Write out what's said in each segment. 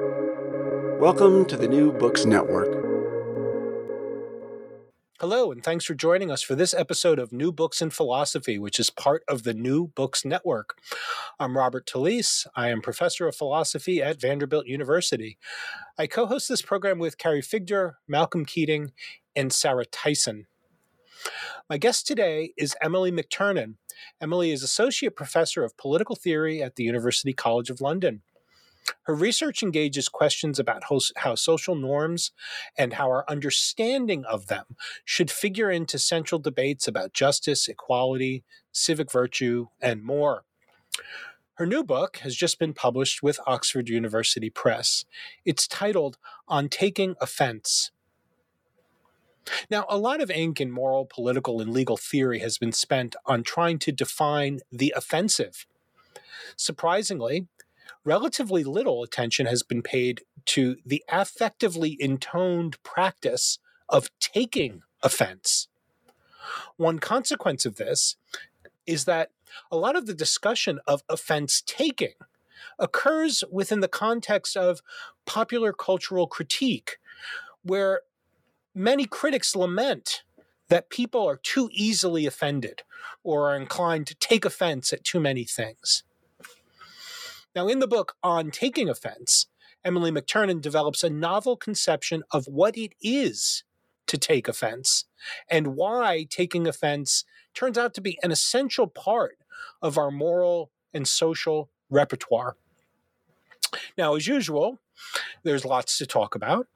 Welcome to the New Books Network. Hello, and thanks for joining us for this episode of New Books in Philosophy, which is part of the New Books Network. I'm Robert Talisse. I am professor of philosophy at Vanderbilt University. I co host this program with Carrie Figdor, Malcolm Keating, and Sarah Tyson. My guest today is Emily McTernan. Emily is Associate Professor of Political Theory at the University College of London. Her research engages questions about how social norms and how our understanding of them should figure into central debates about justice, equality, civic virtue, and more. Her new book has just been published with Oxford University Press. It's titled On Taking Offense now, a lot of ink in moral, political, and legal theory has been spent on trying to define the offensive. Surprisingly, relatively little attention has been paid to the affectively intoned practice of taking offense. One consequence of this is that a lot of the discussion of offense taking occurs within the context of popular cultural critique, where many critics lament that people are too easily offended or are inclined to take offense at too many things. Now, in the book On Taking Offense, Emily McTernan develops a novel conception of what it is to take offense and why taking offense turns out to be an essential part of our moral and social repertoire. Now, as usual, there's lots to talk about.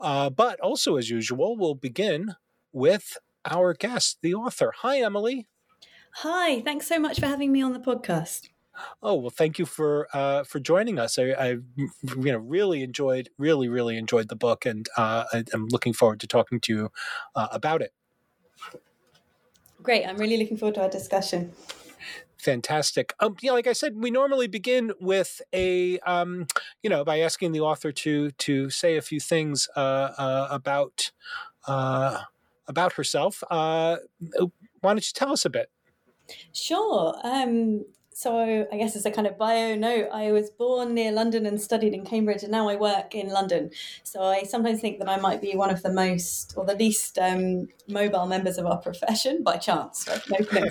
Uh, but also, as usual, we'll begin with our guest, the author. Hi, Emily. Hi, thanks so much for having me on the podcast. Oh well, thank you for uh, for joining us. I, I, you know really enjoyed, really really enjoyed the book, and uh, I, am looking forward to talking to you uh, about it. Great, I'm really looking forward to our discussion. Fantastic. Um, yeah, like I said, we normally begin with a, um, you know, by asking the author to to say a few things uh, uh, about uh, about herself. Uh, why don't you tell us a bit? Sure. Um, so I guess as a kind of bio note, I was born near London and studied in Cambridge, and now I work in London. So I sometimes think that I might be one of the most or the least um, mobile members of our profession by chance. Right? No,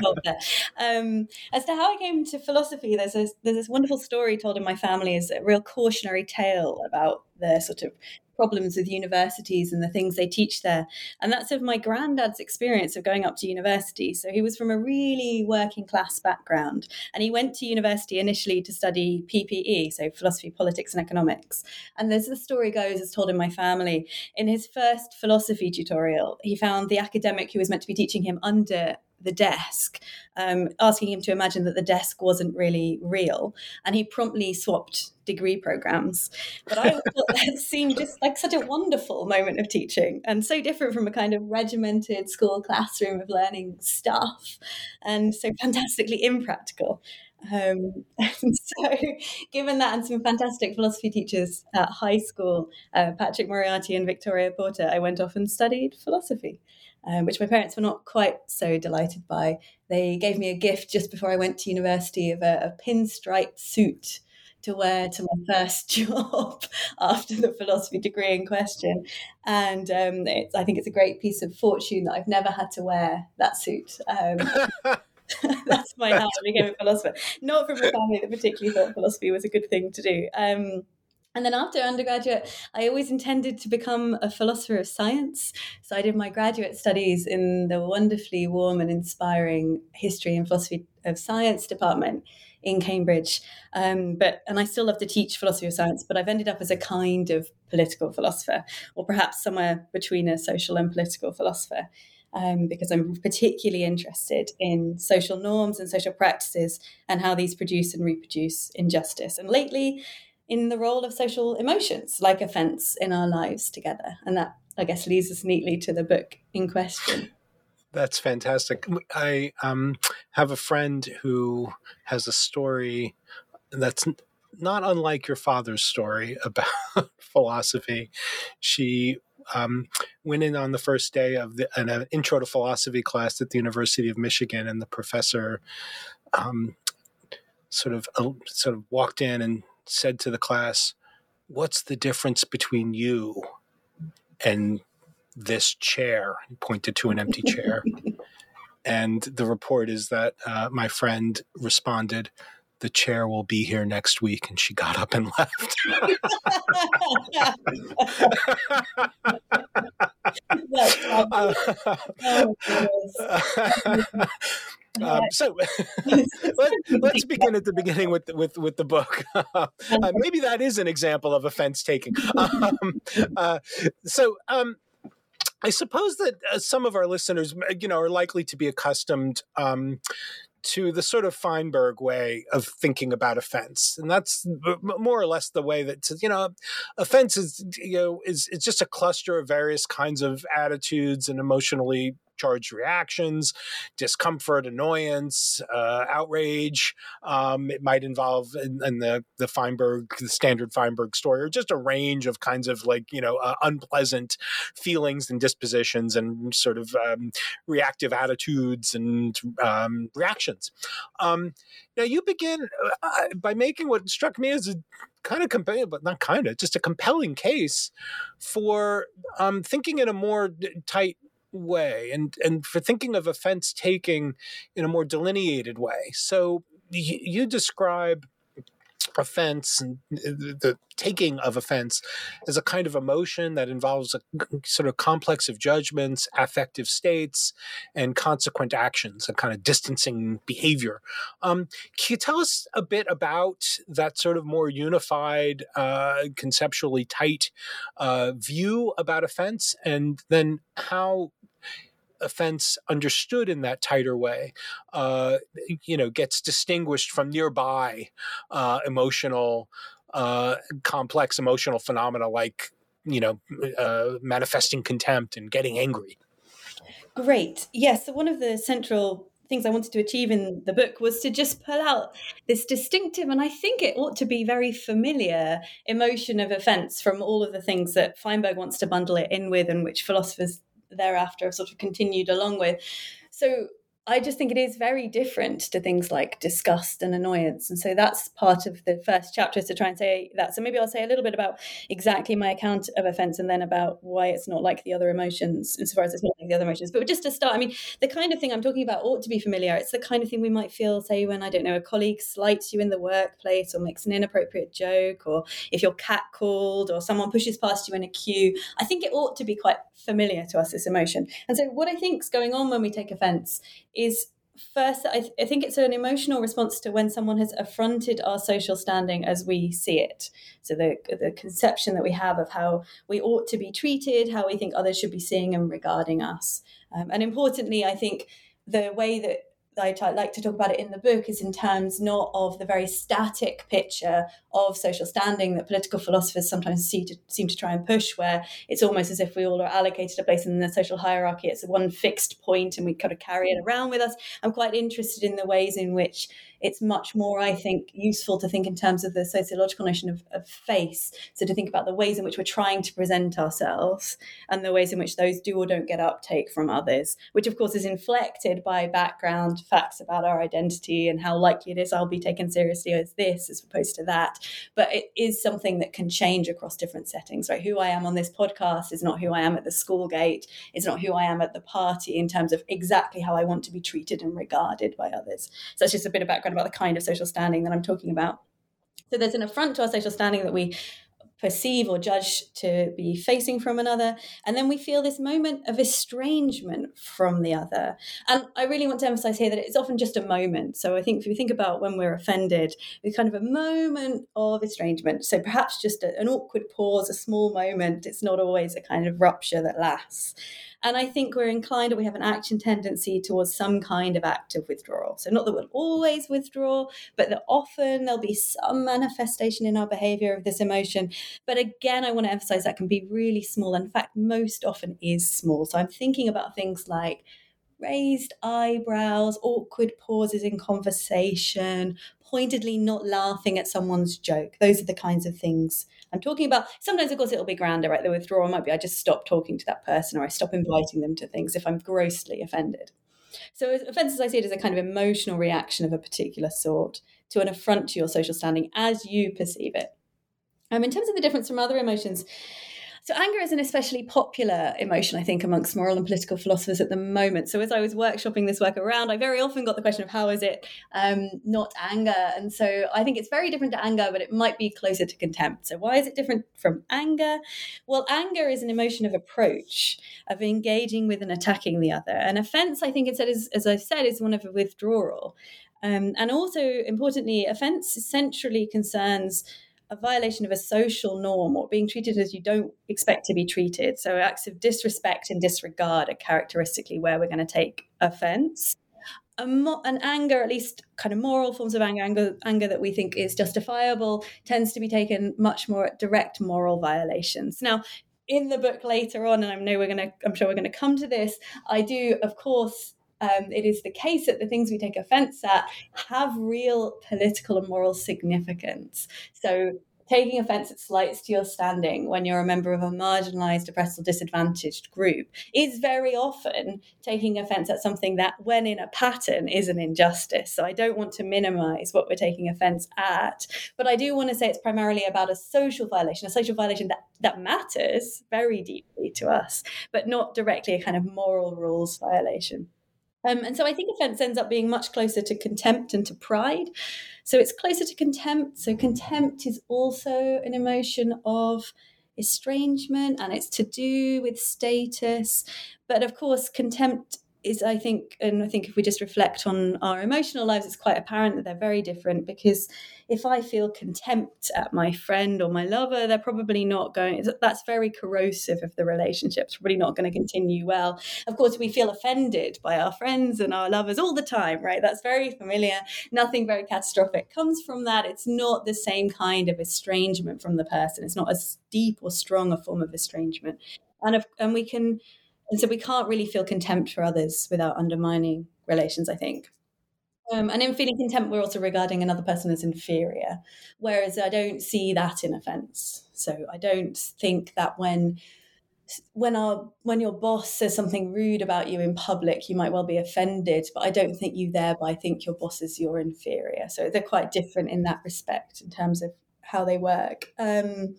no there. Um, as to how I came to philosophy, there's a, there's this wonderful story told in my family is a real cautionary tale about the sort of problems with universities and the things they teach there. And that's of my granddad's experience of going up to university. So he was from a really working class background. And he went to university initially to study PPE, so philosophy, politics, and economics. And as the story goes, as told in my family, in his first philosophy tutorial, he found the academic who was meant to be teaching him under the desk, um, asking him to imagine that the desk wasn't really real. And he promptly swapped degree programs. But I thought that seemed just like such a wonderful moment of teaching and so different from a kind of regimented school classroom of learning stuff and so fantastically impractical. Um, so, given that and some fantastic philosophy teachers at high school, uh, Patrick Moriarty and Victoria Porter, I went off and studied philosophy um, which my parents were not quite so delighted by. They gave me a gift just before I went to university of a, a pinstripe suit to wear to my first job after the philosophy degree in question. And um, I think it's a great piece of fortune that I've never had to wear that suit. Um, that's my how I became a philosopher. Not from a family that particularly thought philosophy was a good thing to do. Um, and then after undergraduate, I always intended to become a philosopher of science. So I did my graduate studies in the wonderfully warm and inspiring history and philosophy of science department in Cambridge. Um, but and I still love to teach philosophy of science, but I've ended up as a kind of political philosopher, or perhaps somewhere between a social and political philosopher. Um, because I'm particularly interested in social norms and social practices and how these produce and reproduce injustice. And lately, in the role of social emotions like offense in our lives together. And that, I guess, leads us neatly to the book in question. That's fantastic. I um, have a friend who has a story that's not unlike your father's story about philosophy. She um, went in on the first day of the, an, an, intro to philosophy class at the University of Michigan, and the professor um, sort of uh, sort of walked in and said to the class, what's the difference between you and this chair? He pointed to an empty chair. and the report is that uh, my friend responded, the chair will be here next week. And she got up and left. uh, um, so let, us begin at the beginning with with with the book. uh, maybe that is an example of offense taking. Um, uh, so. Um, I suppose that uh, some of our listeners, you know, are likely to be accustomed um, to the sort of Feinberg way of thinking about offense, and that's more or less the way that you know, offense is you know is it's just a cluster of various kinds of attitudes and emotionally charged reactions, discomfort, annoyance, uh, outrage. Um, it might involve in, in, the the Feinberg, the standard Feinberg story, or just a range of kinds of like you know uh, unpleasant feelings and dispositions and sort of um, reactive attitudes and um, reactions. Um, now you begin uh, by making what struck me as a kind of compelling, but not kind of, just a compelling case for um, thinking in a more tight way and and for thinking of offense taking in a more delineated way. So you, you describe offense and the taking of offense as a kind of emotion that involves a sort of complex of judgments, affective states, and consequent actions, a kind of distancing behavior. Um, can you tell us a bit about that sort of more unified, uh, conceptually tight uh, view about offense, and then how offense understood in that tighter way, uh, you know, gets distinguished from nearby uh, emotional, uh, complex emotional phenomena like, you know, uh, manifesting contempt and getting angry. Great. Yes. So one of the central things I wanted to achieve in the book was to just pull out this distinctive, and I think it ought to be very familiar emotion of offense from all of the things that Feinberg wants to bundle it in with, and which philosophers thereafter have sort of continued along with. So I just think it is very different to things like disgust and annoyance. And so that's part of the first chapter is to try and say that. So maybe I'll say a little bit about exactly my account of offense and then about why it's not like the other emotions, insofar as it's not like the other emotions. But just to start, I mean, the kind of thing I'm talking about ought to be familiar. It's the kind of thing we might feel, say, when, I don't know, a colleague slights you in the workplace or makes an inappropriate joke, or if you're catcalled or someone pushes past you in a queue. I think it ought to be quite familiar to us, this emotion. And so what I think is going on when we take offense is first I, th- I, think it's an emotional response to when someone has affronted our social standing as we see it. So the, the conception that we have of how we ought to be treated how we think others should be seeing and regarding us. Um, and importantly i think the way that I like to talk about it in the book is in terms not of the very static picture of social standing that political philosophers sometimes see to, seem to try and push, where it's almost as if we all are allocated a place in the social hierarchy. It's one fixed point and we kind of carry it hmm. around with us. I'm quite interested in the ways in which it's much more, I think, useful to think in terms of the sociological notion of, of face. So to think about the ways in which we're trying to present ourselves and the ways in which those do or don't get uptake from others, which of course is inflected by background facts about our identity and how likely it is I'll be taken seriously as this as opposed to that. But it is something that can change across different settings, right? Who I am on this podcast is not who I am at the school gate, it's not who I am at the party in terms of exactly how I want to be treated and regarded by others. So that's just a bit of background background about the kind of social standing that I'm talking about. So there's an affront to our social standing that we perceive or judge to be facing from another. And then we feel this moment of estrangement from the other. And I really want to emphasize here that it's often just a moment. So I think if we think about when we're offended, it's kind of a moment of estrangement. So perhaps just a, an awkward pause, a small moment. It's not always a kind of rupture that lasts. And I think we're inclined or we have an action tendency towards some kind of active withdrawal. So, not that we'll always withdraw, but that often there'll be some manifestation in our behavior of this emotion. But again, I want to emphasize that can be really small. In fact, most often is small. So, I'm thinking about things like raised eyebrows, awkward pauses in conversation, pointedly not laughing at someone's joke. Those are the kinds of things I'm talking about. Sometimes, of course, it'll be grander, right? The withdrawal might be I just stop talking to that person or I stop inviting them to things if I'm grossly offended. So, offense, as I see it as a kind of emotional reaction of a particular sort to an affront to your social standing as you perceive it. Um, in terms of the difference from other emotions, so anger is an especially popular emotion, I think, amongst moral and political philosophers at the moment. So as I was workshopping this work around, I very often got the question of how is it um, not anger? And so I think it's very different to anger, but it might be closer to contempt. So why is it different from anger? Well, anger is an emotion of approach, of engaging with and attacking the other. And offense, I think, instead, is, as I've said, is one of a withdrawal. Um, and also, importantly, offense centrally concerns a violation of a social norm or being treated as you don't expect to be treated. So acts of disrespect and disregard are characteristically where we're going to take offense. Mo- an anger, at least kind of moral forms of anger, anger, anger that we think is justifiable, tends to be taken much more at direct moral violations. Now, in the book later on, and I know we're going to, I'm sure we're going to come to this. I do, of course, um, it is the case that the things we take offense at have real political and moral significance. So, taking offense at slights to your standing when you're a member of a marginalized, oppressed, or disadvantaged group is very often taking offense at something that, when in a pattern, is an injustice. So, I don't want to minimize what we're taking offense at, but I do want to say it's primarily about a social violation, a social violation that, that matters very deeply to us, but not directly a kind of moral rules violation. Um, and so I think offense ends up being much closer to contempt and to pride. So it's closer to contempt. So contempt is also an emotion of estrangement and it's to do with status. But of course, contempt is I think, and I think if we just reflect on our emotional lives, it's quite apparent that they're very different because if I feel contempt at my friend or my lover, they're probably not going, that's very corrosive of the relationship. It's probably not going to continue well. Of course, we feel offended by our friends and our lovers all the time, right? That's very familiar. Nothing very catastrophic comes from that. It's not the same kind of estrangement from the person, it's not as deep or strong a form of estrangement. And, if, and we can and so we can't really feel contempt for others without undermining relations, I think. Um, and in feeling contempt, we're also regarding another person as inferior, whereas I don't see that in offence. So I don't think that when when our when your boss says something rude about you in public, you might well be offended, but I don't think you thereby think your boss is your inferior. So they're quite different in that respect in terms of how they work. Um,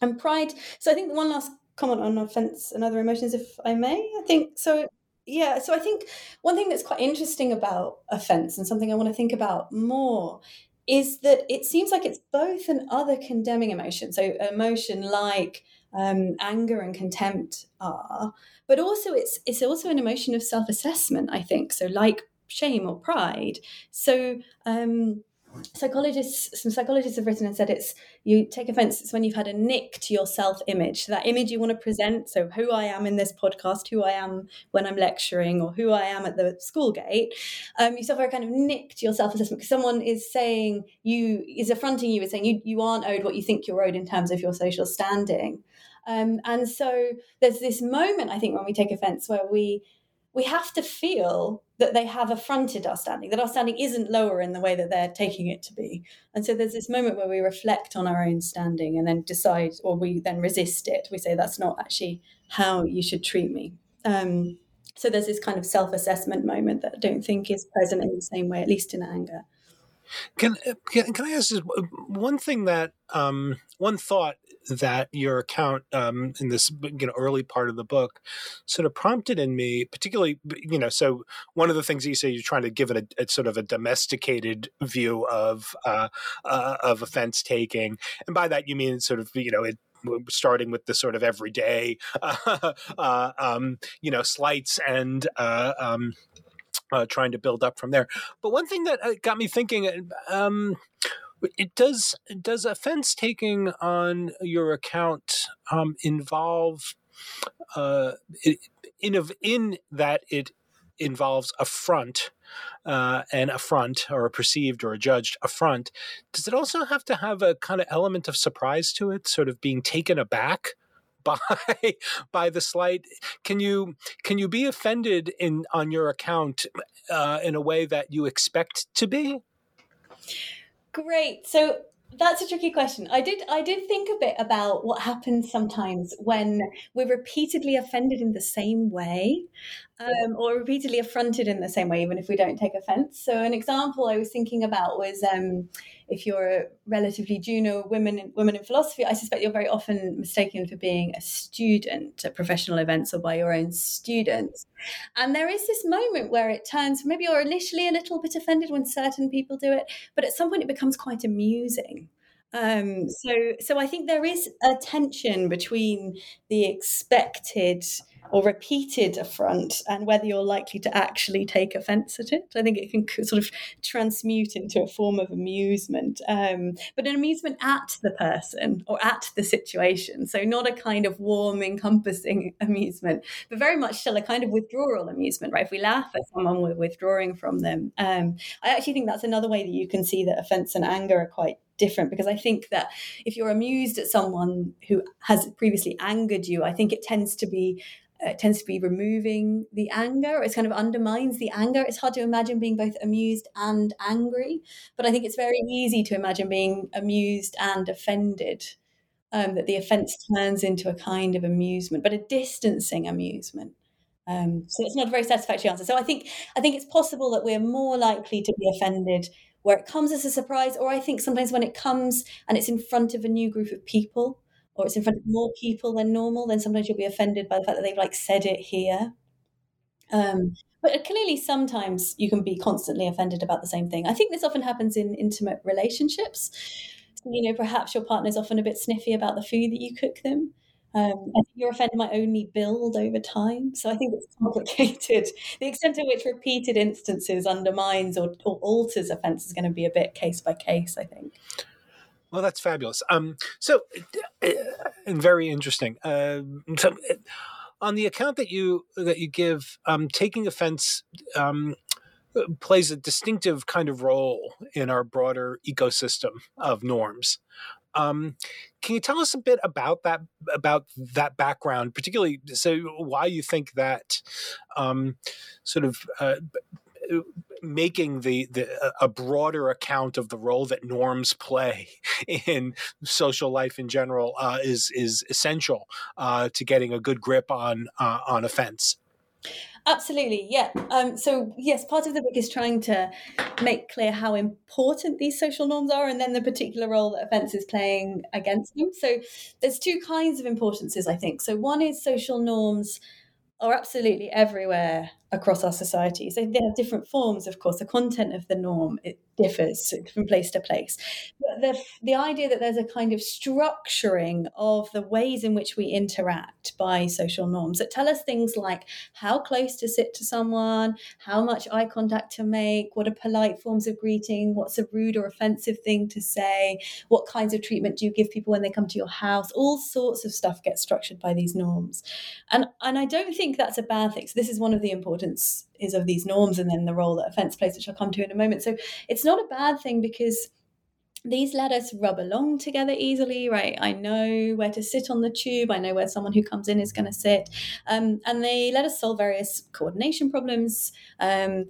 and pride. So I think one last comment on offense and other emotions, if I may. I think so. Yeah, so I think one thing that's quite interesting about offense and something I want to think about more is that it seems like it's both an other condemning emotion, so emotion like um, anger and contempt are, but also it's it's also an emotion of self assessment. I think so, like shame or pride. So. Um, psychologists some psychologists have written and said it's you take offense it's when you've had a nick to your self image so that image you want to present so who i am in this podcast who i am when i'm lecturing or who i am at the school gate um, you suffer a kind of nick to your self assessment because someone is saying you is affronting you is saying you, you aren't owed what you think you're owed in terms of your social standing. Um, and so there's this moment i think when we take offense where we we have to feel that they have affronted our standing, that our standing isn't lower in the way that they're taking it to be. And so there's this moment where we reflect on our own standing and then decide, or we then resist it. We say, that's not actually how you should treat me. Um, so there's this kind of self assessment moment that I don't think is present in the same way, at least in anger. Can, can, can I ask this one thing that um, one thought that your account um, in this you know early part of the book sort of prompted in me, particularly you know, so one of the things you say you're trying to give it a, a sort of a domesticated view of uh, uh, of offense taking, and by that you mean sort of you know it starting with the sort of everyday, uh, uh, um, you know, slights and uh, um, uh, trying to build up from there. But one thing that uh, got me thinking, um, it does does offense taking on your account um, involve uh, in of in that it involves affront uh, an affront or a perceived or a judged affront does it also have to have a kind of element of surprise to it sort of being taken aback by by the slight can you can you be offended in on your account uh, in a way that you expect to be great so that's a tricky question. I did I did think a bit about what happens sometimes when we're repeatedly offended in the same way. Um, or repeatedly affronted in the same way, even if we don't take offense. So, an example I was thinking about was um, if you're a relatively junior woman in, woman in philosophy, I suspect you're very often mistaken for being a student at professional events or by your own students. And there is this moment where it turns, maybe you're initially a little bit offended when certain people do it, but at some point it becomes quite amusing. Um, so, so I think there is a tension between the expected or repeated affront and whether you're likely to actually take offense at it. I think it can sort of transmute into a form of amusement, um, but an amusement at the person or at the situation. So, not a kind of warm, encompassing amusement, but very much still a kind of withdrawal amusement, right? If we laugh at someone, we're withdrawing from them. Um, I actually think that's another way that you can see that offense and anger are quite different because I think that if you're amused at someone who has previously angered you, I think it tends to be uh, tends to be removing the anger. It kind of undermines the anger. It's hard to imagine being both amused and angry, but I think it's very easy to imagine being amused and offended. Um, that the offence turns into a kind of amusement, but a distancing amusement. Um, so it's not a very satisfactory answer. So I think I think it's possible that we're more likely to be offended where it comes as a surprise, or I think sometimes when it comes and it's in front of a new group of people or it's in front of more people than normal, then sometimes you'll be offended by the fact that they've like said it here. Um, but clearly, sometimes you can be constantly offended about the same thing. I think this often happens in intimate relationships. So, you know, perhaps your partner's often a bit sniffy about the food that you cook them. Um, your offend might only build over time. So I think it's complicated. the extent to which repeated instances undermines or, or alters offence is going to be a bit case by case, I think. Well, that's fabulous. Um, so, uh, and very interesting. Uh, so, uh, on the account that you that you give, um, taking offense um, plays a distinctive kind of role in our broader ecosystem of norms. Um, can you tell us a bit about that about that background, particularly so why you think that um, sort of uh, making the, the a broader account of the role that norms play in social life in general uh, is is essential uh, to getting a good grip on uh, on offense. Absolutely, yeah. Um, so, yes, part of the book is trying to make clear how important these social norms are and then the particular role that offence is playing against them. So, there's two kinds of importances, I think. So, one is social norms are absolutely everywhere across our society. So they have different forms, of course. The content of the norm it differs from place to place. But the the idea that there's a kind of structuring of the ways in which we interact by social norms that tell us things like how close to sit to someone, how much eye contact to make, what are polite forms of greeting, what's a rude or offensive thing to say, what kinds of treatment do you give people when they come to your house. All sorts of stuff gets structured by these norms, and and I don't think that's a bad thing. So this is one of the important importance is of these norms and then the role that offence plays, which I'll come to in a moment. So it's not a bad thing because these let us rub along together easily, right? I know where to sit on the tube. I know where someone who comes in is going to sit. Um, and they let us solve various coordination problems. Um,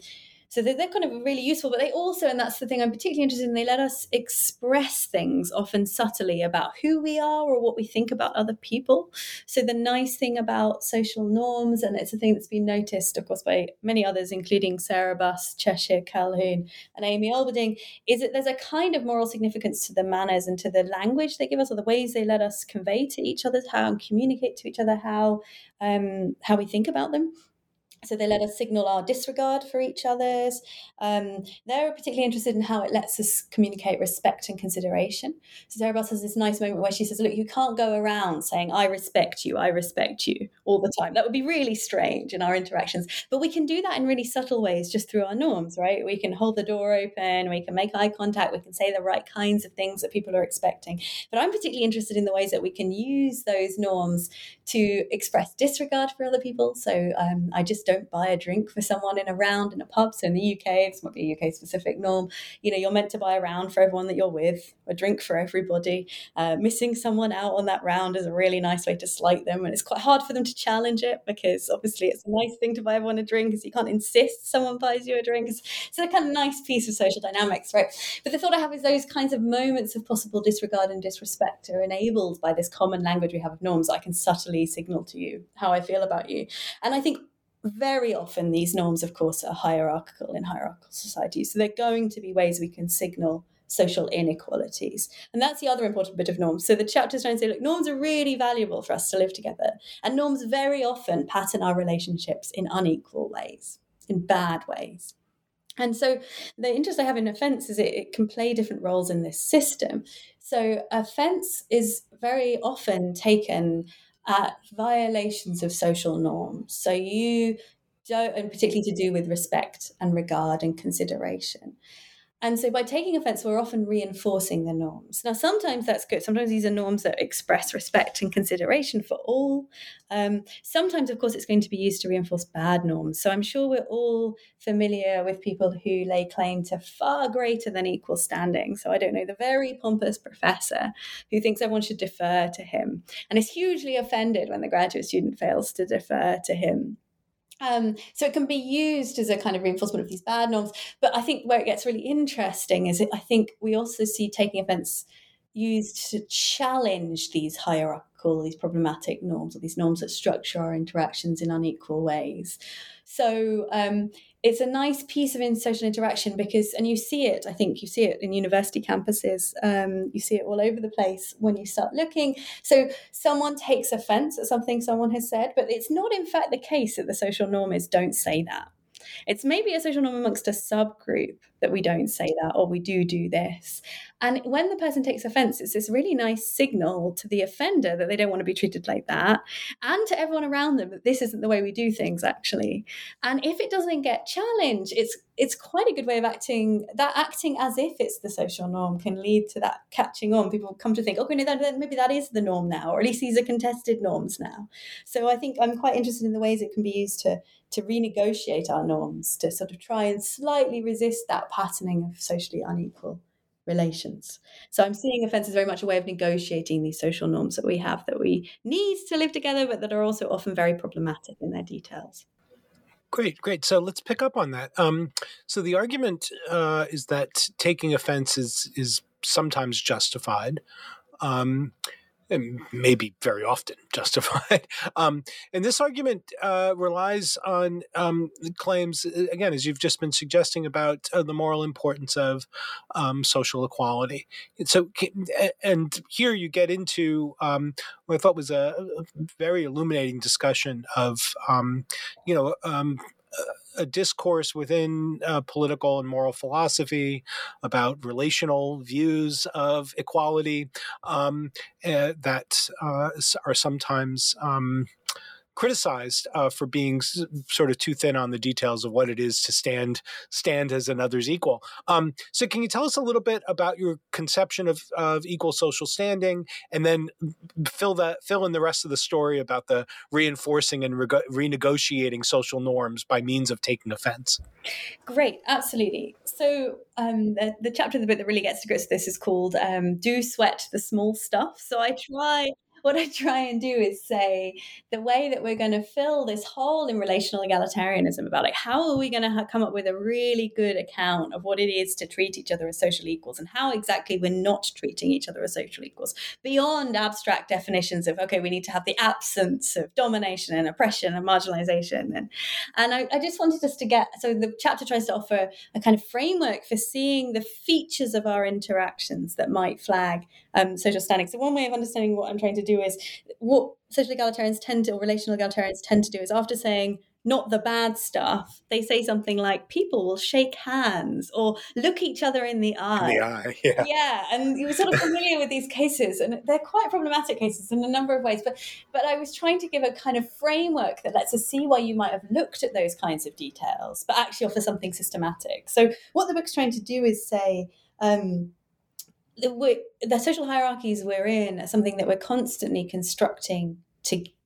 so they're, they're kind of really useful, but they also, and that's the thing I'm particularly interested in, they let us express things often subtly about who we are or what we think about other people. So the nice thing about social norms, and it's a thing that's been noticed, of course, by many others, including Sarah Buss, Cheshire Calhoun, and Amy Olberding, is that there's a kind of moral significance to the manners and to the language they give us or the ways they let us convey to each other, how and communicate to each other, how um, how we think about them. So they let us signal our disregard for each other's. Um, they're particularly interested in how it lets us communicate respect and consideration. So Sarah Buss has this nice moment where she says, "Look, you can't go around saying I respect you, I respect you all the time. That would be really strange in our interactions. But we can do that in really subtle ways, just through our norms, right? We can hold the door open, we can make eye contact, we can say the right kinds of things that people are expecting. But I'm particularly interested in the ways that we can use those norms to express disregard for other people. So um, I just don't don't buy a drink for someone in a round in a pub. So in the UK, this might be a UK specific norm. You know, you're meant to buy a round for everyone that you're with, a drink for everybody. Uh, missing someone out on that round is a really nice way to slight them, and it's quite hard for them to challenge it because obviously it's a nice thing to buy everyone a drink, because you can't insist someone buys you a drink. It's a kind of nice piece of social dynamics, right? But the thought I have is those kinds of moments of possible disregard and disrespect are enabled by this common language we have of norms. That I can subtly signal to you how I feel about you, and I think very often these norms, of course, are hierarchical in hierarchical societies. So they're going to be ways we can signal social inequalities. And that's the other important bit of norms. So the chapter is trying to say, look, norms are really valuable for us to live together. And norms very often pattern our relationships in unequal ways, in bad ways. And so the interest I have in offence is it, it can play different roles in this system. So offence is very often taken at violations of social norms. So you don't, and particularly to do with respect and regard and consideration. And so by taking offense, we're often reinforcing the norms. Now, sometimes that's good. Sometimes these are norms that express respect and consideration for all. Um, sometimes, of course, it's going to be used to reinforce bad norms. So I'm sure we're all familiar with people who lay claim to far greater than equal standing. So I don't know, the very pompous professor who thinks everyone should defer to him and is hugely offended when the graduate student fails to defer to him. Um, so it can be used as a kind of reinforcement of these bad norms. But I think where it gets really interesting is I think we also see taking offence used to challenge these hierarchical, these problematic norms, or these norms that structure our interactions in unequal ways. So um, it's a nice piece of social interaction because, and you see it, I think you see it in university campuses, um, you see it all over the place when you start looking. So someone takes offense at something someone has said, but it's not in fact the case that the social norm is don't say that. It's maybe a social norm amongst a subgroup that we don't say that or we do do this. And when the person takes offense, it's this really nice signal to the offender that they don't want to be treated like that and to everyone around them that this isn't the way we do things actually. And if it doesn't get challenged, it's it's quite a good way of acting that acting as if it's the social norm can lead to that catching on people come to think okay no, that, maybe that is the norm now or at least these are contested norms now so i think i'm quite interested in the ways it can be used to to renegotiate our norms, to sort of try and slightly resist that patterning of socially unequal relations. So I'm seeing offence as very much a way of negotiating these social norms that we have that we need to live together, but that are also often very problematic in their details. Great, great. So let's pick up on that. Um, so the argument uh, is that taking offense is is sometimes justified. Um, and maybe very often justified. Um, and this argument uh, relies on um, claims, again, as you've just been suggesting, about uh, the moral importance of um, social equality. And so, and here you get into um, what I thought was a, a very illuminating discussion of, um, you know, um, a discourse within uh, political and moral philosophy about relational views of equality um, uh, that uh, are sometimes um, criticized uh, for being s- sort of too thin on the details of what it is to stand stand as another's equal. Um, so, can you tell us a little bit about your conception of, of equal social standing, and then fill that fill in the rest of the story about the reinforcing and re- renegotiating social norms by means of taking offense? Great, absolutely. So, um, the, the chapter of the book that really gets to grips with this is called um, "Do Sweat the Small Stuff." So, I try what I try and do is say the way that we're going to fill this hole in relational egalitarianism about like how are we going to ha- come up with a really good account of what it is to treat each other as social equals and how exactly we're not treating each other as social equals beyond abstract definitions of okay we need to have the absence of domination and oppression and marginalization and and I, I just wanted us to get so the chapter tries to offer a kind of framework for seeing the features of our interactions that might flag um, social standing so one way of understanding what I'm trying to do is what social egalitarians tend to, or relational egalitarians tend to do is after saying not the bad stuff, they say something like people will shake hands or look each other in the eye. In the eye, yeah. Yeah, and you were sort of familiar with these cases, and they're quite problematic cases in a number of ways. But but I was trying to give a kind of framework that lets us see why you might have looked at those kinds of details, but actually offer something systematic. So what the book's trying to do is say. Um, the, social hierarchies we're in are something that we're constantly constructing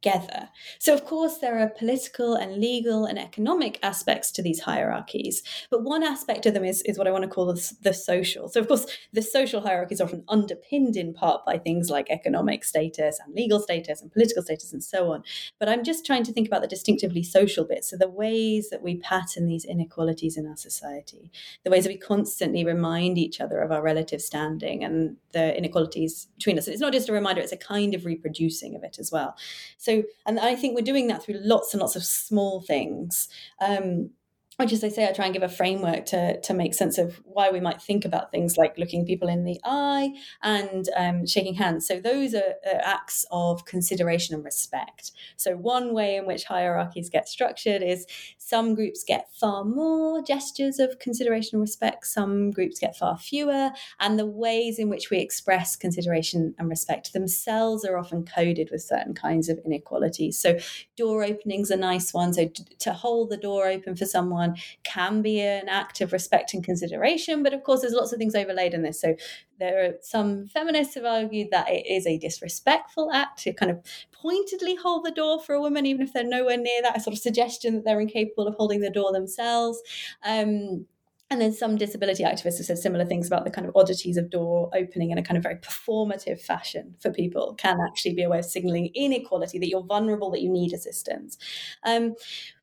together. So, of course, there are political and legal and economic aspects to these hierarchies, but one aspect of them is, is what I want to call the, the social. So, of course, the social hierarchy is often underpinned in part by things like economic status and legal status and political status and so on. But I'm just trying to think about the distinctively social bits, so the ways that we pattern these inequalities in our society, the ways that we constantly remind each other of our relative standing and the inequalities between us. And it's not just a reminder, it's a kind of reproducing of it as well. So So, and I think we're doing that through lots and lots of small things. Um, which as I say, I try and give a framework to to make sense of why we might think about things like looking people in the eye and um, shaking hands. So those are, are, acts of consideration and respect. So one way in which hierarchies get structured is some groups get far more gestures of consideration and respect, some groups get far fewer, and the ways in which we express consideration and respect themselves are often coded with certain kinds of inequalities. So door openings are nice ones. So to hold the door open for someone can be an act of respect and consideration. But of course, there's lots of things overlaid in this. So there are some feminists have argued that it is a disrespectful act to kind of pointedly hold the door for a woman, even if they're nowhere near that, a sort of suggestion that they're incapable of holding the door themselves. Um, and then some disability activists have said similar things about the kind of oddities of door opening in a kind of very performative fashion for people can actually be a way of signaling inequality, that you're vulnerable, that you need assistance. Um,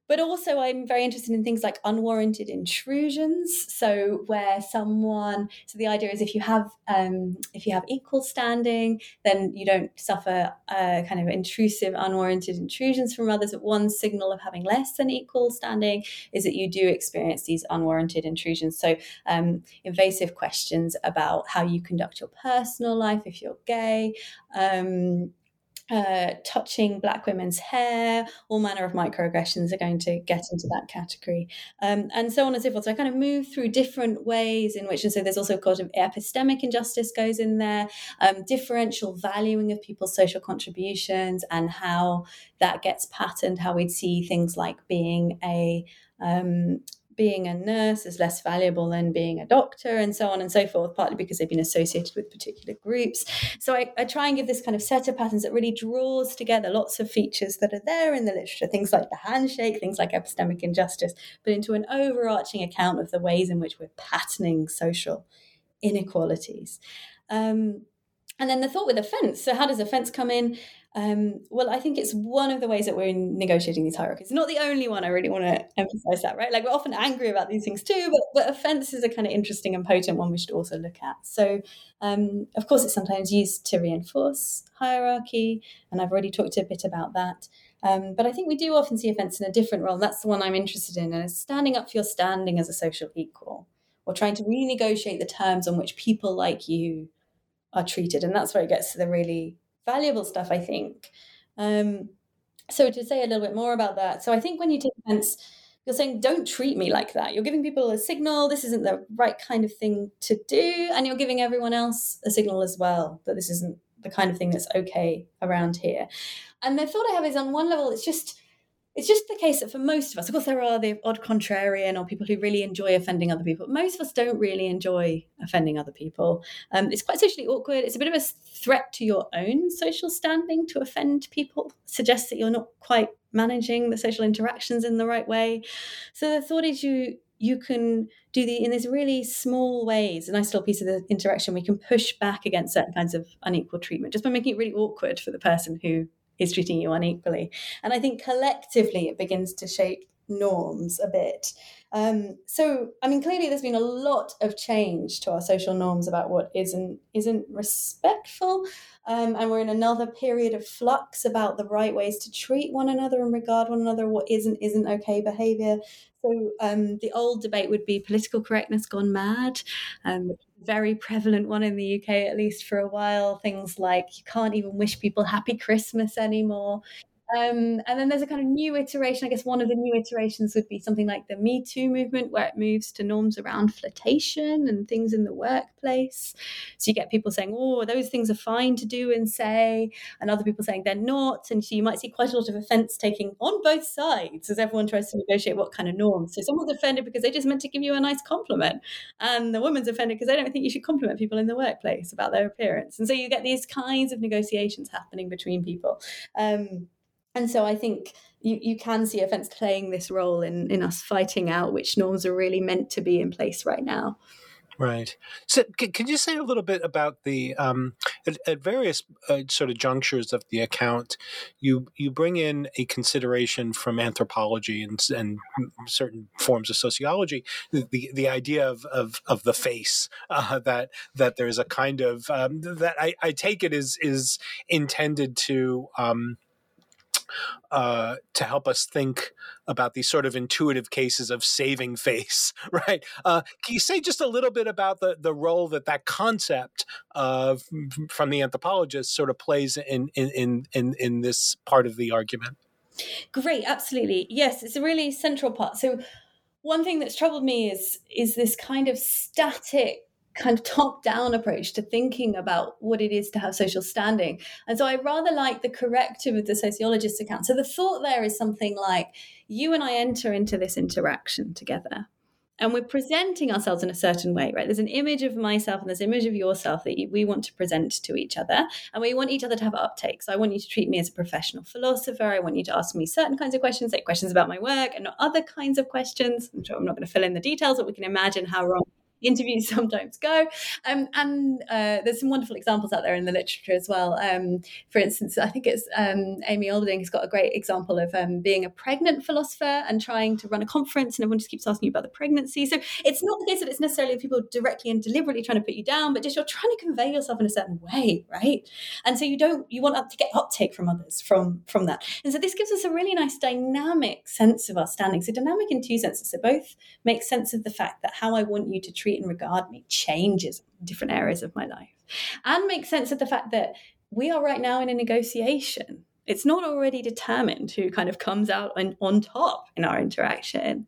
but also, I'm very interested in things like unwarranted intrusions. So, where someone, so the idea is if you have um, if you have equal standing, then you don't suffer uh, kind of intrusive, unwarranted intrusions from others. But one signal of having less than equal standing is that you do experience these unwarranted intrusions. So, um, invasive questions about how you conduct your personal life if you're gay. Um, uh, touching black women's hair, all manner of microaggressions are going to get into that category, um, and so on and so forth. So I kind of move through different ways in which, and so there's also a kind of epistemic injustice goes in there, um, differential valuing of people's social contributions, and how that gets patterned, how we'd see things like being a um, being a nurse is less valuable than being a doctor and so on and so forth, partly because they've been associated with particular groups. So I, I, try and give this kind of set of patterns that really draws together lots of features that are there in the literature, things like the handshake, things like epistemic injustice, but into an overarching account of the ways in which we're patterning social inequalities. Um, and then the thought with offence. So, how does offence come in? Um, well, I think it's one of the ways that we're negotiating these hierarchies. Not the only one. I really want to emphasize that, right? Like we're often angry about these things too, but, but offence is a kind of interesting and potent one we should also look at. So, um, of course, it's sometimes used to reinforce hierarchy, and I've already talked a bit about that. Um, but I think we do often see offence in a different role. And that's the one I'm interested in, and standing up for your standing as a social equal, or trying to renegotiate the terms on which people like you are treated, and that's where it gets to the really valuable stuff, I think. Um, so to say a little bit more about that, so I think when you take offense, you're saying, don't treat me like that. You're giving people a signal, this isn't the right kind of thing to do. And you're giving everyone else a signal as well that this isn't the kind of thing that's okay around here. And the thought I have is on one level, it's just it's just the case that for most of us, of course, there are the odd contrarian or people who really enjoy offending other people. Most of us don't really enjoy offending other people. Um, it's quite socially awkward. It's a bit of a threat to your own social standing to offend people. Suggests that you're not quite managing the social interactions in the right way. So the thought is you you can do the in these really small ways a nice little piece of the interaction we can push back against certain kinds of unequal treatment just by making it really awkward for the person who is treating you unequally. And I think collectively it begins to shape norms a bit. Um, so, I mean, clearly there's been a lot of change to our social norms about what isn't isn't respectful, um, and we're in another period of flux about the right ways to treat one another and regard one another. What isn't isn't okay behaviour. So, um, the old debate would be political correctness gone mad. Um, very prevalent one in the UK, at least for a while. Things like you can't even wish people happy Christmas anymore. Um, and then there's a kind of new iteration. I guess one of the new iterations would be something like the Me Too movement, where it moves to norms around flirtation and things in the workplace. So you get people saying, oh, those things are fine to do and say, and other people saying they're not. And so you might see quite a lot of offense taking on both sides as everyone tries to negotiate what kind of norms. So someone's offended because they just meant to give you a nice compliment, and the woman's offended because they don't think you should compliment people in the workplace about their appearance. And so you get these kinds of negotiations happening between people. Um, and so I think you, you can see events playing this role in, in us fighting out which norms are really meant to be in place right now. Right. So, can, can you say a little bit about the um, at, at, various uh, sort of junctures of the account, you you bring in a consideration from anthropology and, and certain forms of sociology, the the idea of of, of the face uh, that that there's a kind of um, that I, I take it is is intended to um, uh, to help us think about these sort of intuitive cases of saving face, right? Uh, can you say just a little bit about the, the role that that concept of from the anthropologist sort of plays in in in in this part of the argument? Great, absolutely. Yes, it's a really central part. So one thing that's troubled me is is this kind of static kind of top down approach to thinking about what it is to have social standing. And so I rather like the corrective of the sociologist's account. So the thought there is something like you and I enter into this interaction together. And we're presenting ourselves in a certain way, right? There's an image of myself and there's an image of yourself that we want to present to each other. And we want each other to have uptake. So I want you to treat me as a professional philosopher. I want you to ask me certain kinds of questions, like questions about my work and not other kinds of questions. I'm sure I'm not going to fill in the details, but we can imagine how wrong interviews sometimes go. Um, and uh, there's some wonderful examples out there in the literature as well. Um, for instance, I think it's um, Amy Olberding has got a great example of um, being a pregnant philosopher and trying to run a conference, and everyone just keeps asking you about the pregnancy. So it's not the case that it's necessarily people directly and deliberately trying to put you down, but just you're trying to convey yourself in a certain way, right? And so you don't you want to get uptake from others from from that. And so this gives us a really nice dynamic sense of our standing. So dynamic in two senses. So both make sense of the fact that how I want you to treat treat and regard me changes different areas of my life. And make sense of the fact that we are right now in a negotiation. It's not already determined who kind of comes out on, on top in our interaction.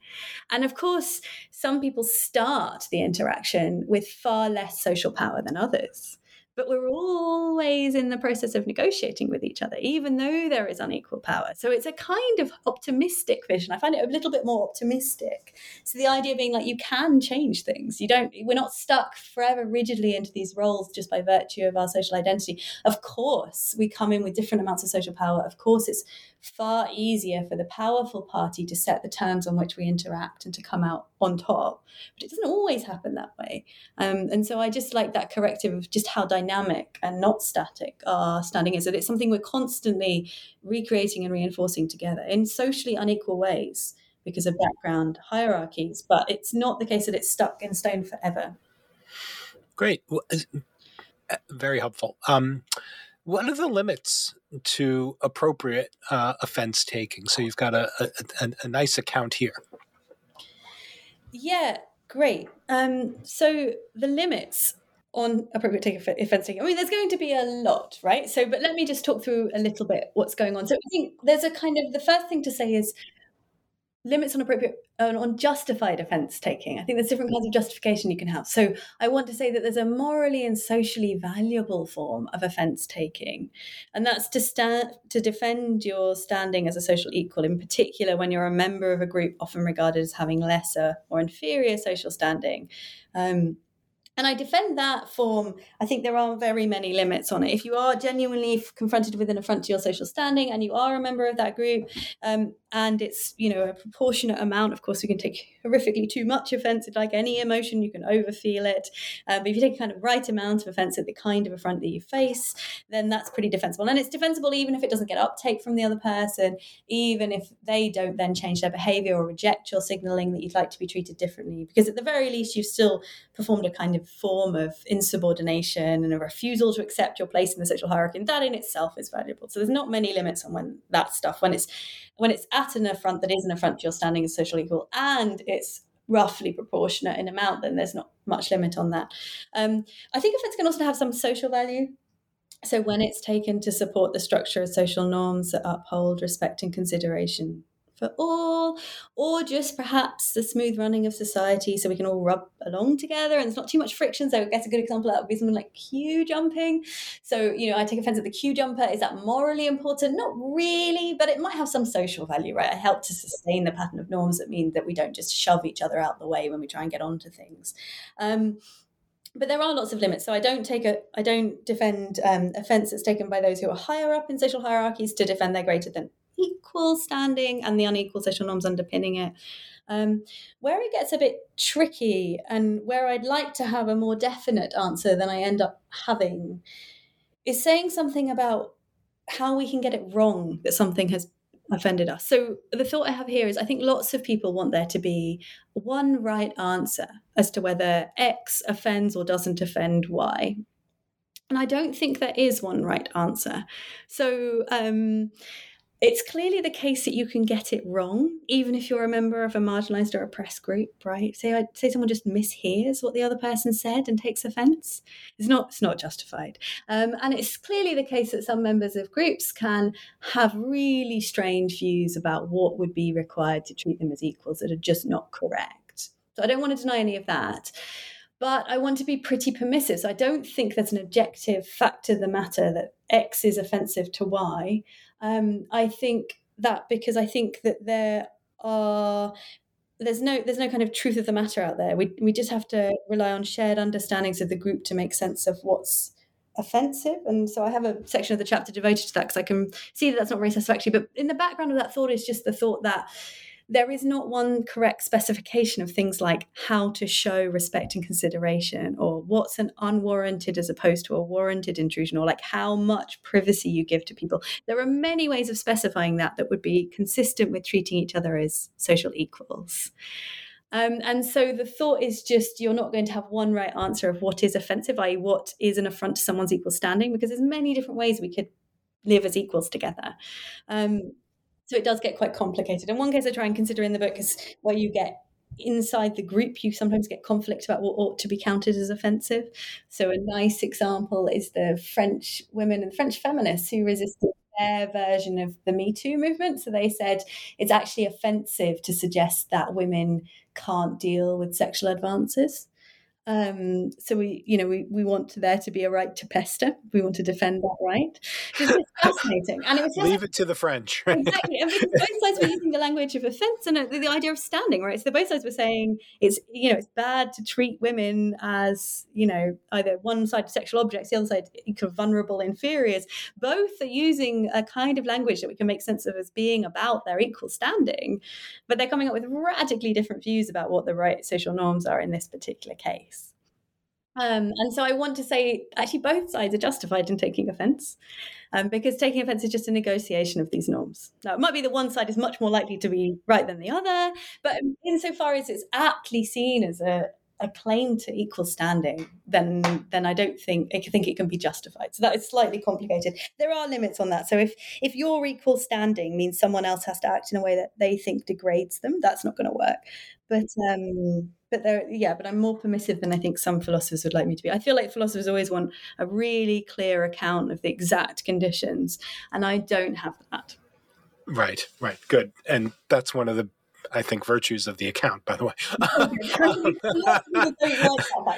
And of course, some people start the interaction with far less social power than others but we're always in the process of negotiating with each other, even though there is unequal power. So it's a kind of optimistic vision. I find it a little bit more optimistic. So the idea being like you can change things. You don't, we're not stuck forever rigidly into these roles just by virtue of our social identity. Of course, we come in with different amounts of social power. Of course, it's far easier for the powerful party to set the terms on which we interact and to come out on top. But it doesn't always happen that way. Um, and so I just like that corrective of just how dynamic and not static our standing is. That it's something we're constantly recreating and reinforcing together in socially unequal ways because of background hierarchies. But it's not the case that it's stuck in stone forever. Great. Well, uh, very helpful. Um, what are the limits to appropriate uh, offense taking? So you've got a, a, a, nice account here. Yeah, great. Um, so the limits on appropriate offense taking. I mean, there's going to be a lot, right? So, but let me just talk through a little bit what's going on. So, I think there's a kind of the first thing to say is limits on appropriate on justified offense taking. I think there's different kinds of justification you can have. So I want to say that there's a morally and socially valuable form of offense taking, and that's to stand to defend your standing as a social equal, in particular when you're a member of a group often regarded as having lesser or inferior social standing. Um, and I defend that form. I think there are very many limits on it. If you are genuinely confronted with an affront to your social standing and you are a member of that group, um, and it's you know a proportionate amount, of course, you can take horrifically too much offence. Like any emotion, you can overfeel it. Uh, but if you take a kind of right amount of offence at the kind of affront that you face, then that's pretty defensible. And it's defensible even if it doesn't get uptake from the other person, even if they don't then change their behaviour or reject your signalling that you'd like to be treated differently. Because at the very least, you've still performed a kind of form of insubordination and a refusal to accept your place in the social hierarchy. And that in itself is valuable. So there's not many limits on when that stuff, when it's when it's at an affront that is an affront to your standing as social equal and it's roughly proportionate in amount, then there's not much limit on that. Um, I think offence can also have some social value. So when it's taken to support the structure of social norms that uphold respect and consideration for all, or just perhaps the smooth running of society so we can all rub along together and it's not too much friction. So I guess a good example that would be something like queue jumping. So, you know, I take offense at the queue jumper. Is that morally important? Not really, but it might have some social value, right? I help to sustain the pattern of norms that mean that we don't just shove each other out the way when we try and get onto things. Um, but there are lots of limits. So I don't take a, I don't defend um, offence that's taken by those who are higher up in social hierarchies to defend their greater than equal standing and the unequal social norms underpinning it. Um, where it gets a bit tricky and where I'd like to have a more definite answer than I end up having is saying something about how we can get it wrong that something has offended us. So the thought I have here is I think lots of people want there to be one right answer as to whether X offends or doesn't offend Y. And I don't think there is one right answer. So um, it's clearly the case that you can get it wrong, even if you're a member of a marginalized or oppressed group, right? Say, I, say someone just mishears what the other person said and takes offense. It's not, it's not justified. Um, and it's clearly the case that some members of groups can have really strange views about what would be required to treat them as equals that are just not correct. So I don't want to deny any of that but I want to be pretty permissive. So I don't think there's an objective fact of the matter that X is offensive to Y. Um, I think that because I think that there are there's no there's no kind of truth of the matter out there. We we just have to rely on shared understandings of the group to make sense of what's offensive. And so I have a section of the chapter devoted to that because I can see that that's not very satisfactory. But in the background of that thought is just the thought that there is not one correct specification of things like how to show respect and consideration or what's an unwarranted as opposed to a warranted intrusion or like how much privacy you give to people there are many ways of specifying that that would be consistent with treating each other as social equals um, and so the thought is just you're not going to have one right answer of what is offensive, i.e., what is an affront to someone's equal standing, because there's many different ways we could live as equals together. Um, so it does get quite complicated. And one case I try and consider in the book is where you get inside the group, you sometimes get conflict about what ought to be counted as offensive. So a nice example is the French women and French feminists who resisted their version of the Me Too movement. So they said it's actually offensive to suggest that women can't deal with sexual advances. Um, so we, you know, we, we want there to be a right to pester. We want to defend that right. It's fascinating, and it was leave it to the French. exactly, and because both sides were using the language of offence and the, the, idea of standing, right? So both sides were saying it's, you know, it's bad to treat women as, you know, either one side sexual objects, the other side vulnerable inferiors. Both are using a kind of language that we can make sense of as being about their equal standing, but they're coming up with radically different views about what the right social norms are in this particular case. Um, and so I want to say, actually, both sides are justified in taking offence, um, because taking offence is just a negotiation of these norms. Now, it might be that one side is much more likely to be right than the other, but insofar as it's aptly seen as a, a claim to equal standing, then then I don't think I think it can be justified. So that is slightly complicated. There are limits on that. So if if your equal standing means someone else has to act in a way that they think degrades them, that's not going to work. But um, but there yeah but i'm more permissive than i think some philosophers would like me to be i feel like philosophers always want a really clear account of the exact conditions and i don't have that right right good and that's one of the I think virtues of the account, by the way.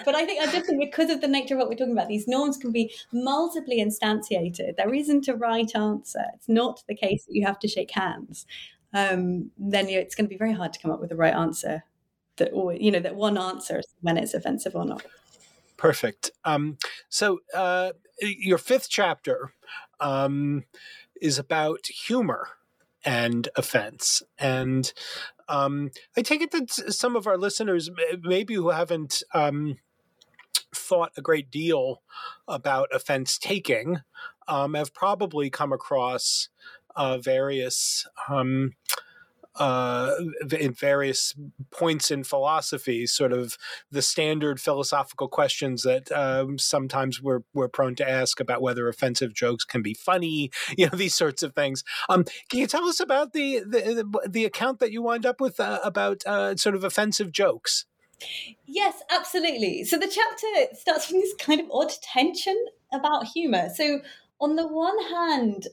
but I think I just think because of the nature of what we're talking about, these norms can be multiply instantiated. There isn't a right answer. It's not the case that you have to shake hands. Um, then it's going to be very hard to come up with the right answer that always, you know, that one answer when it's offensive or not. Perfect. Um, so uh, your fifth chapter um, is about humor and offense. And um, I take it that some of our listeners, maybe who haven't um, thought a great deal about offense taking, um, have probably come across uh, various um, uh, in various points in philosophy, sort of the standard philosophical questions that um, sometimes we're we're prone to ask about whether offensive jokes can be funny, you know, these sorts of things. Um, can you tell us about the the, the account that you wind up with uh, about uh, sort of offensive jokes? Yes, absolutely. So the chapter starts from this kind of odd tension about humor. So on the one hand,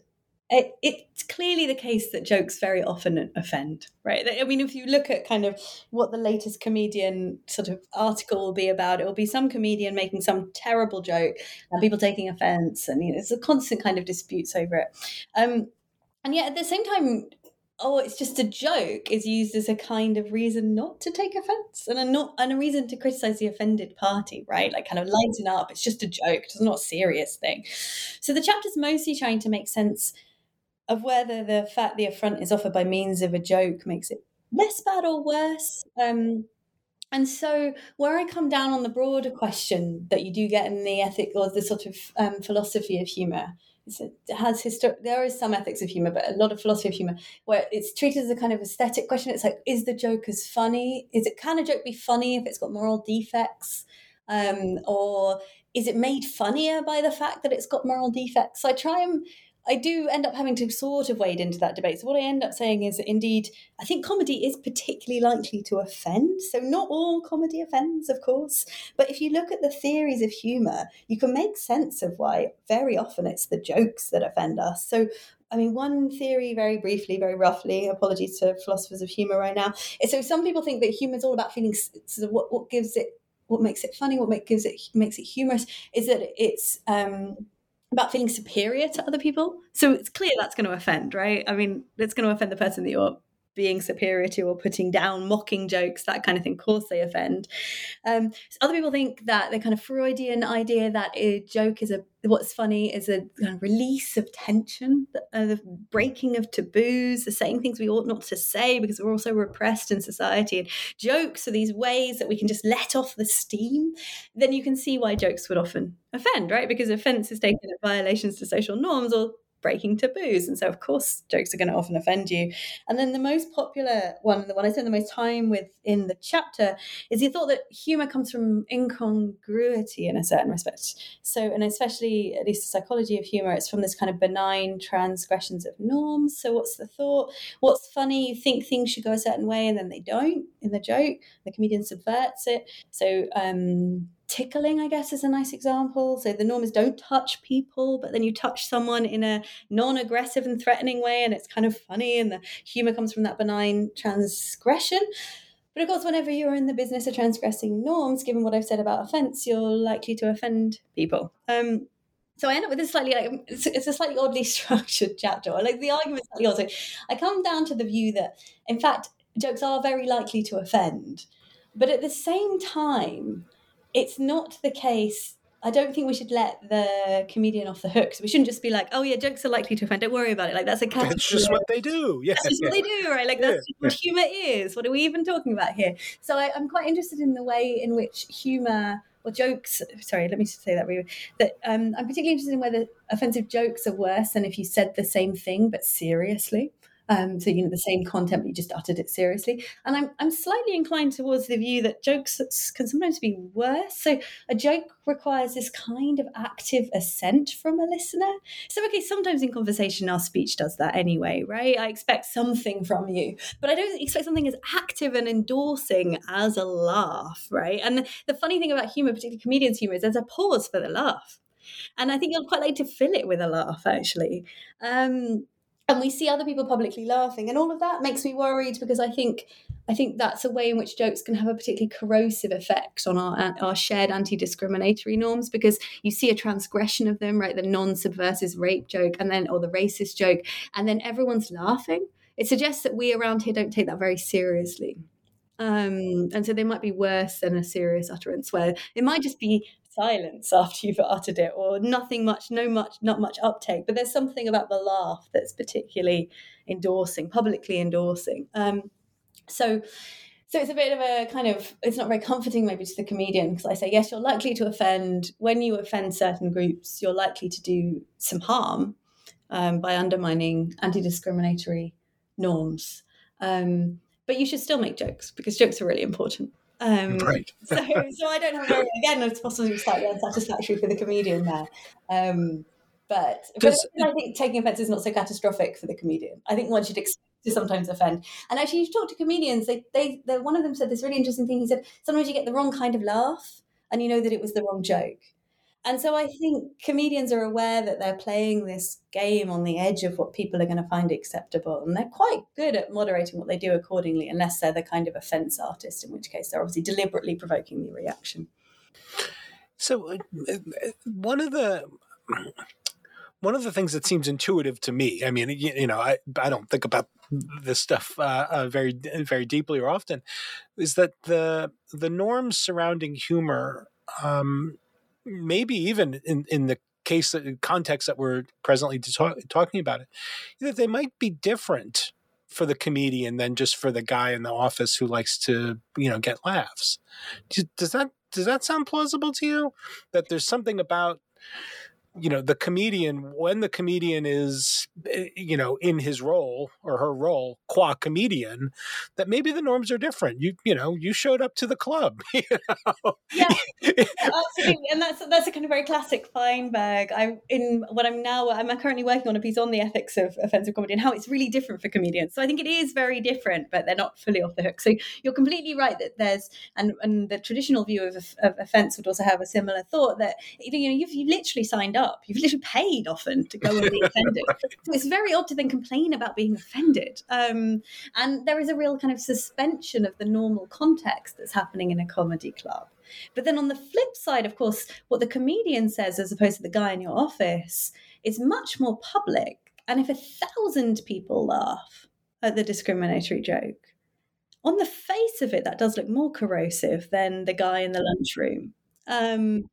it, it's clearly the case that jokes very often offend, right? I mean, if you look at kind of what the latest comedian sort of article will be about, it will be some comedian making some terrible joke and people taking offense, and you know, there's a constant kind of disputes over it. Um, and yet, at the same time, oh, it's just a joke is used as a kind of reason not to take offense and a not and a reason to criticize the offended party, right? Like kind of lighten up. It's just a joke. It's not a serious thing. So the chapter's mostly trying to make sense of whether the fact the affront is offered by means of a joke makes it less bad or worse. Um, and so, where I come down on the broader question that you do get in the ethic or the sort of um, philosophy of humor, has histor- there is some ethics of humor, but a lot of philosophy of humor where it's treated as a kind of aesthetic question. It's like, is the joke as funny? Is it can a joke be funny if it's got moral defects, um, or is it made funnier by the fact that it's got moral defects? So I try and I do end up having to sort of wade into that debate. So what I end up saying is that indeed, I think comedy is particularly likely to offend. So not all comedy offends, of course, but if you look at the theories of humor, you can make sense of why very often it's the jokes that offend us. So I mean, one theory, very briefly, very roughly, apologies to philosophers of humor right now, so some people think that humor is all about feeling sort of what, what gives it, what makes it funny, what make, gives it makes it humorous, is that it's um, about feeling superior to other people. So it's clear that's going to offend, right? I mean, it's going to offend the person that you're being superior to or putting down, mocking jokes, that kind of thing. Of course, they offend. Um, so other people think that the kind of Freudian idea that a joke is a what's funny is a kind of release of tension, uh, the breaking of taboos, the saying things we ought not to say because we're also repressed in society. And jokes are these ways that we can just let off the steam. Then you can see why jokes would often offend, right? Because offense is taken at violations to social norms or breaking taboos. And so, of course, jokes are going to often offend you. And then the most popular one, the one I spend the most time with in the chapter, is the thought that humor comes from incongruity in a certain respect. So, and especially, at least the psychology of humor, it's from this kind of benign transgressions of norms. So, what's the thought? What's funny? You think things should go a certain way and then they don't in the joke. The comedian subverts it. So, um, tickling, I guess, is a nice example. So the norm is don't touch people, but then you touch someone in a non aggressive and threatening way, and it's kind of funny, and the humor comes from that benign transgression. But of course, whenever you're in the business of transgressing norms, given what I've said about offense, you're likely to offend people. Um, so I end up with this slightly like it's, a slightly oddly structured chapter. Like the argument is slightly odd. So I come down to the view that, in fact, jokes are very likely to offend, but at the same time, it's not the case. I don't think we should let the comedian off the hook. So we shouldn't just be like, "Oh yeah, jokes are likely to offend. Don't worry about it." Like that's a category. That's just what they do. Yeah, that's just yeah. what they do, right? Like that's yeah. what humor is. What are we even talking about here? So I, am quite interested in the way in which humor or jokes. Sorry, let me just say that. That um, I'm particularly interested in whether offensive jokes are worse than if you said the same thing but seriously. Um, so you know the same content, but you just uttered it seriously. And I'm I'm slightly inclined towards the view that jokes can sometimes be worse. So a joke requires this kind of active assent from a listener. So okay, sometimes in conversation our speech does that anyway, right? I expect something from you, but I don't expect something as active and endorsing as a laugh, right? And the funny thing about humor, particularly comedians' humor, is there's a pause for the laugh. And I think you'll quite like to fill it with a laugh, actually. Um, and we see other people publicly laughing and all of that makes me worried because i think i think that's a way in which jokes can have a particularly corrosive effect on our our shared anti-discriminatory norms because you see a transgression of them right? The non-subversive rape joke and then or the racist joke and then everyone's laughing. It suggests that we around here don't take that very seriously. Um, and so they might be worse than a serious utterance where it might just be silence after you've uttered it or nothing much no much not much uptake. But there's something about the laugh that's particularly endorsing publicly endorsing. Um, so so it's a bit of a kind of it's not very comforting maybe to the comedian because i say yes you're likely to offend. When you offend certain groups you're likely to do some harm um, by undermining anti-discriminatory norms. Um, but you should still make jokes because jokes are really important um, right. so, so I don't very, again, it's possibly slightly unsatisfactory for the comedian there. Um, but, Does, but I think taking offense is not so catastrophic for the comedian. I think one should expect to sometimes offend. And actually, you talk to comedians, they, they, they, one of them said this really interesting thing. He said, sometimes you get the wrong kind of laugh and you know that it was the wrong joke. And so I think comedians are aware that they're playing this game on the edge of what people are going to find acceptable. And they're quite good at moderating what they do accordingly, unless they're the kind of offense artist, in which case they're obviously deliberately provoking the reaction. So, uh, one of the one of the things that seems intuitive to me, I mean, you, you know, I I don't think about this stuff uh, uh, very very deeply or often, is that the the norms surrounding humor um, maybe even in, in the case uh, context that we're presently talk, talking about it, that they might be different for the comedian than just for the guy in the office who likes to you know get laughs. Does that does that sound plausible to you? That there's something about you know the comedian when the comedian is eh, you know in his role or her role qua comedian that maybe the norms are different you you know you showed up to the club you know? yeah, absolutely and that's that's a kind of very classic feinberg i'm in what i'm now i'm currently working on a piece on the ethics of offensive comedy and how it's really different for comedians so i think it is very different but they're not fully off the hook so you're completely right that there's and and the traditional view of, of offense would also have a similar thought that you know you've you literally signed up. You've literally paid often to go and be offended. so it's very odd to then complain about being offended. Um, and there is a real kind of suspension of the normal context that's happening in a comedy club. But then on the flip side, of course, what the comedian says as opposed to the guy in your office is much more public. And if a thousand people laugh at the discriminatory joke, on the face of it, that does look more corrosive than the guy in the lunchroom. Um,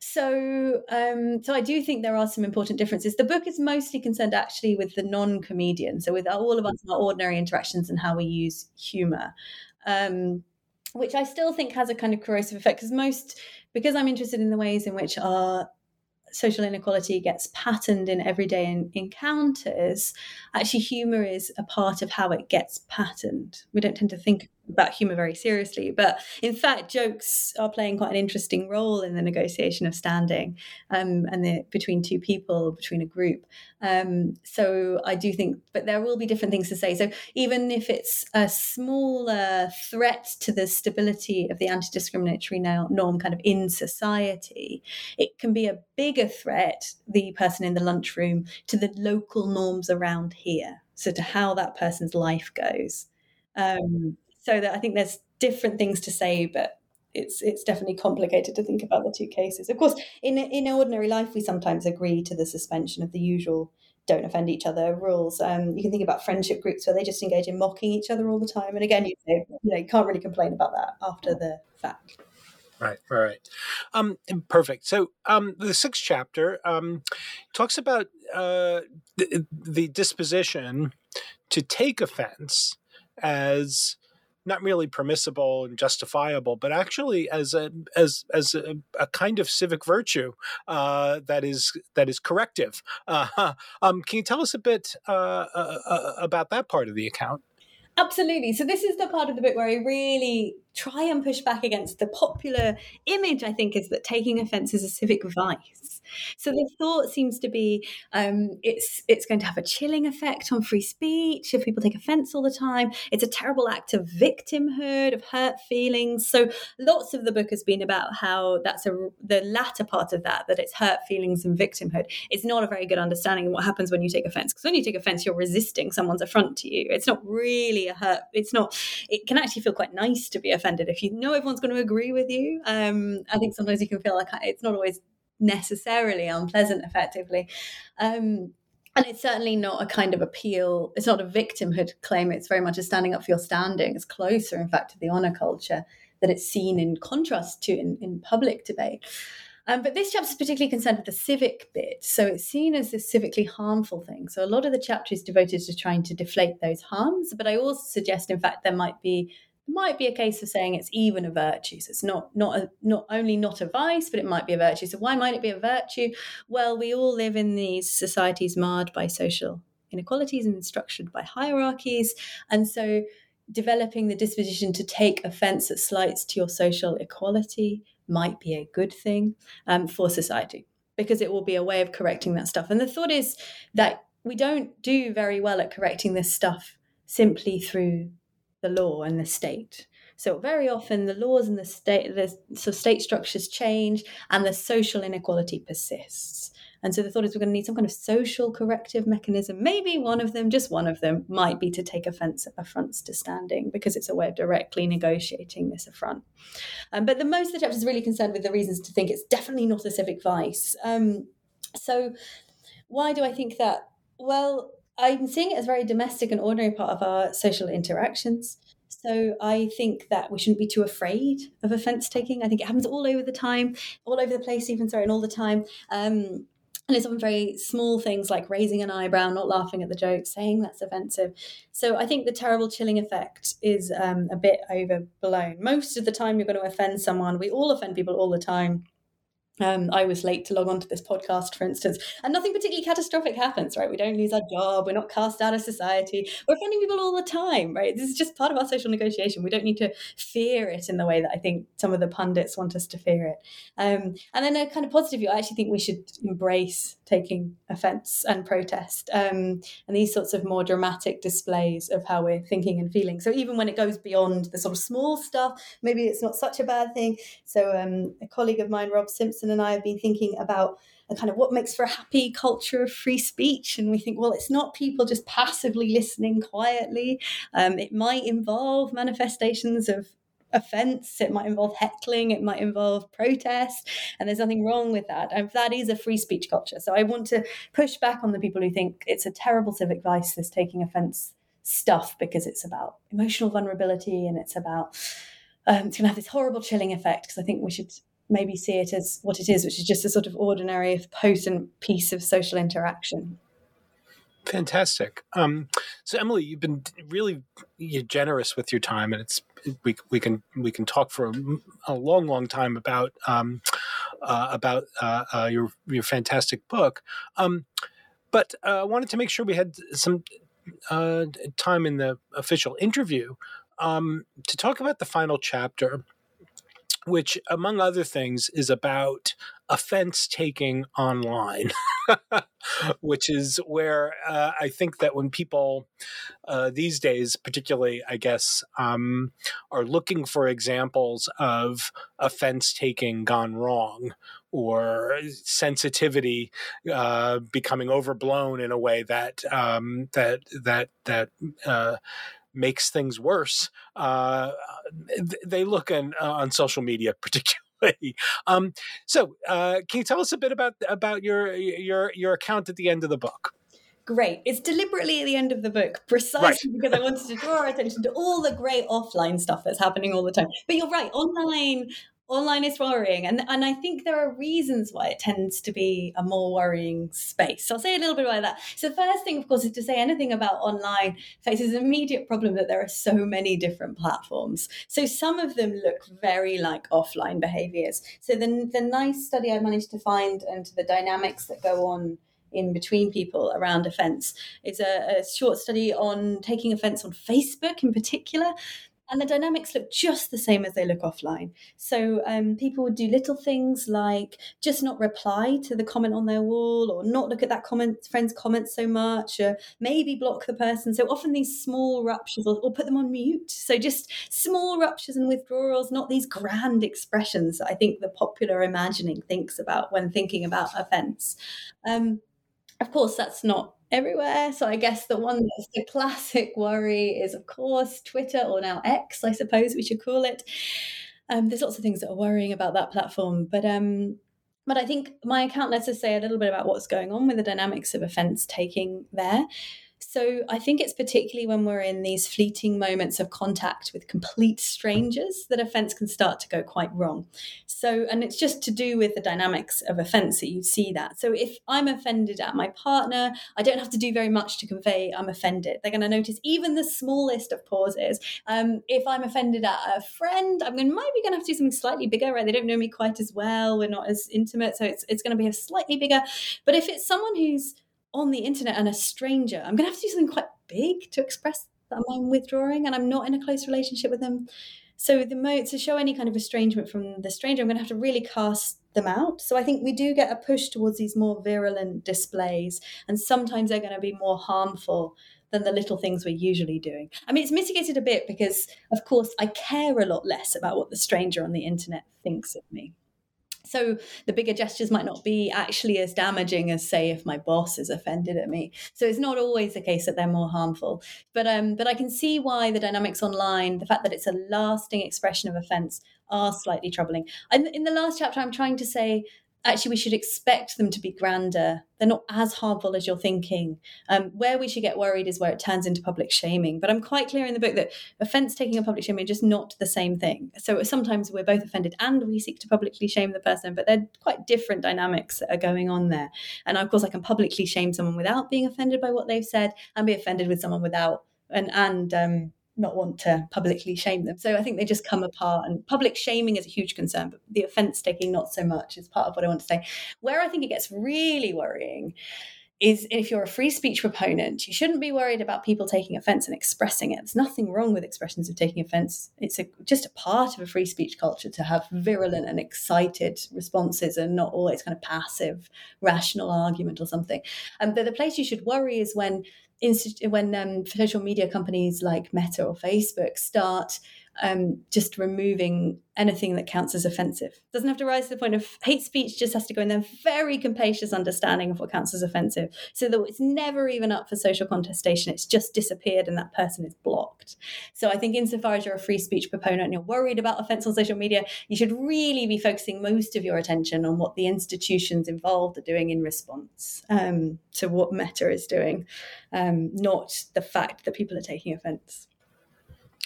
so, um, so I do think there are some important differences. The book is mostly concerned actually with the non-comedian, so with all of us our ordinary interactions and how we use humor, um, which I still think has a kind of corrosive effect because most because I'm interested in the ways in which our social inequality gets patterned in everyday in, encounters, actually humor is a part of how it gets patterned. We don't tend to think about humor very seriously, but in fact, jokes are playing quite an interesting role in the negotiation of standing um, and the, between two people, between a group. Um, so I do think, but there will be different things to say. So even if it's a smaller threat to the stability of the anti-discriminatory norm, kind of in society, it can be a bigger threat. The person in the lunchroom to the local norms around here. So to how that person's life goes. Um, so that I think there's different things to say, but it's it's definitely complicated to think about the two cases. Of course, in in ordinary life, we sometimes agree to the suspension of the usual don't offend each other rules. Um, you can think about friendship groups where they just engage in mocking each other all the time, and again, you know, you know, you can't really complain about that after the fact. Right, right, um, perfect. So um, the sixth chapter um, talks about uh, the, the disposition to take offense as not merely permissible and justifiable, but actually as a as as a, a kind of civic virtue uh, that is that is corrective. Uh, um, can you tell us a bit uh, uh, uh, about that part of the account? Absolutely. So this is the part of the book where I really try and push back against the popular image. I think is that taking offence is a civic vice. So the thought seems to be um, it's it's going to have a chilling effect on free speech if people take offence all the time. It's a terrible act of victimhood, of hurt feelings. So lots of the book has been about how that's a the latter part of that that it's hurt feelings and victimhood. It's not a very good understanding of what happens when you take offence because when you take offence, you're resisting someone's affront to you. It's not really a hurt. It's not. It can actually feel quite nice to be offended if you know everyone's going to agree with you. Um, I think sometimes you can feel like it's not always necessarily unpleasant effectively um, and it's certainly not a kind of appeal it's not a victimhood claim it's very much a standing up for your standing it's closer in fact to the honor culture that it's seen in contrast to in, in public debate um, but this chapter is particularly concerned with the civic bit. So it's seen as this civically harmful thing. So a lot of the chapter is devoted to trying to deflate those harms. But I also suggest, in fact, there might be might be a case of saying it's even a virtue. So it's not not a, not only not a vice, but it might be a virtue. So why might it be a virtue? Well, we all live in these societies marred by social inequalities and structured by hierarchies, and so developing the disposition to take offence at slights to your social equality might be a good thing um, for society because it will be a way of correcting that stuff. And the thought is that we don't do very well at correcting this stuff simply through the law and the state. So very often the laws and the state, the so state structures change, and the social inequality persists. And so the thought is we're going to need some kind of social corrective mechanism. Maybe one of them, just one of them, might be to take offence at affronts to standing because it's a way of directly negotiating this affront. Um, but the most of the chapter is really concerned with the reasons to think it's definitely not a civic vice. Um, so why do I think that? Well, I'm seeing it as a very domestic and ordinary part of our social interactions. So I think that we shouldn't be too afraid of offence taking. I think it happens all over the time, all over the place, even sorry, and all the time. Um, and it's often very small things like raising an eyebrow, not laughing at the joke, saying that's offensive. So I think the terrible chilling effect is um, a bit overblown. Most of the time, you're going to offend someone. We all offend people all the time um, I was late to log on to this podcast, for instance, and nothing particularly catastrophic happens, right? We don't lose our job, we're not cast out of society, we're offending people all the time, right? This is just part of our social negotiation. We don't need to fear it in the way that I think some of the pundits want us to fear it. Um, and then a kind of positive view, I actually think we should embrace taking offence and protest um, and these sorts of more dramatic displays of how we're thinking and feeling. So even when it goes beyond the sort of small stuff, maybe it's not such a bad thing. So um, a colleague of mine, Rob Simpson, and I have been thinking about a kind of what makes for a happy culture of free speech. And we think, well, it's not people just passively listening quietly. Um, it might involve manifestations of offense. It might involve heckling. It might involve protest. And there's nothing wrong with that. And that is a free speech culture. So i want to push back on the people who think it's a terrible civic vice this taking offense stuff because it's about emotional vulnerability and it's about um, it's going to have this horrible chilling effect. Because i think we should maybe see it as what it is, which is just a sort of ordinary, if potent piece of social interaction. Fantastic. Um, so Emily, you've been really generous with your time, and it's we we can we can talk for a, a long, long time about um, uh, about uh, uh, your your fantastic book. Um, but uh, I wanted to make sure we had some uh, time in the official interview um, to talk about the final chapter which, among other things, is about offense taking online, which is where uh, I think that when people uh, these days, particularly, I guess, um, are looking for examples of offense taking gone wrong or sensitivity uh, becoming overblown in a way that um, that that that uh, makes things worse. Uh, they look in, uh, on social media particularly. Um, so, uh, can you tell us a bit about about your your your account at the end of the book? Great. It's deliberately at the end of the book, precisely right. because I wanted to draw our attention to all the great offline stuff that's happening all the time. But you're right, online online is worrying and and I think there are reasons why it tends to be a more worrying space. So I'll say a little bit about that. So the first thing of course is to say anything about online faces an immediate problem that there are so many different platforms. So some of them look very like offline behaviors. So the the nice study I managed to find and the dynamics that go on in between people around offence. It's a, a, short study on taking offence on Facebook in particular and the dynamics look just the same as they look offline. So um, people would do little things like just not reply to the comment on their wall, or not look at that comment friend's comment so much, or maybe block the person. So often these small ruptures, or, or put them on mute. So just small ruptures and withdrawals, not these grand expressions that I think the popular imagining thinks about when thinking about offence. Um, of course, that's not everywhere. So I guess the one that's the classic worry is, of course, Twitter or now X, I suppose we should call it. Um, there's lots of things that are worrying about that platform, but um, but I think my account lets us say a little bit about what's going on with the dynamics of offence taking there. So I think it's particularly when we're in these fleeting moments of contact with complete strangers that offence can start to go quite wrong. So, and it's just to do with the dynamics of offence that you see that. So if I'm offended at my partner, I don't have to do very much to convey I'm offended. They're going to notice even the smallest of pauses. Um, if I'm offended at a friend, I'm going to maybe going to have to do something slightly bigger, right? They don't know me quite as well. We're not as intimate, so it's it's going to be a slightly bigger. But if it's someone who's on the internet and a stranger, I'm going to have to do something quite big to express that I'm withdrawing and I'm not in a close relationship with them. So the mo- to show any kind of estrangement from the stranger, I'm going to have to really cast them out. So I think we do get a push towards these more virulent displays, and sometimes they're going to be more harmful than the little things we're usually doing. I mean, it's mitigated a bit because, of course, I care a lot less about what the stranger on the internet thinks of me. So the bigger gestures might not be actually as damaging as, say, if my boss is offended at me. So it's not always the case that they're more harmful. But um, but I can see why the dynamics online, the fact that it's a lasting expression of offence, are slightly troubling. And in the last chapter, I'm trying to say actually we should expect them to be grander. They're not as harmful as you're thinking. Um, where we should get worried is where it turns into public shaming. But I'm quite clear in the book that offence taking and public shaming are just not the same thing. So sometimes we're both offended and we seek to publicly shame the person, but they're quite different dynamics that are going on there. And of course, I can publicly shame someone without being offended by what they've said and be offended with someone without and and um, not want to publicly shame them. So I think they just come apart. And public shaming is a huge concern, but the offence taking not so much is part of what I want to say. Where I think it gets really worrying is if you're a free speech proponent, you shouldn't be worried about people taking offense and expressing it. There's nothing wrong with expressions of taking offense. It's a, just a part of a free speech culture to have virulent and excited responses and not always kind of passive, rational argument or something. And um, the place you should worry is when when um, social media companies like Meta or Facebook start um, just removing anything that counts as offensive. Doesn't have to rise to the point of hate speech, just has to go in their very capacious understanding of what counts as offensive. So that it's never even up for social contestation, it's just disappeared and that person is blocked. So I think, insofar as you're a free speech proponent and you're worried about offense on social media, you should really be focusing most of your attention on what the institutions involved are doing in response um, to what Meta is doing, um, not the fact that people are taking offense.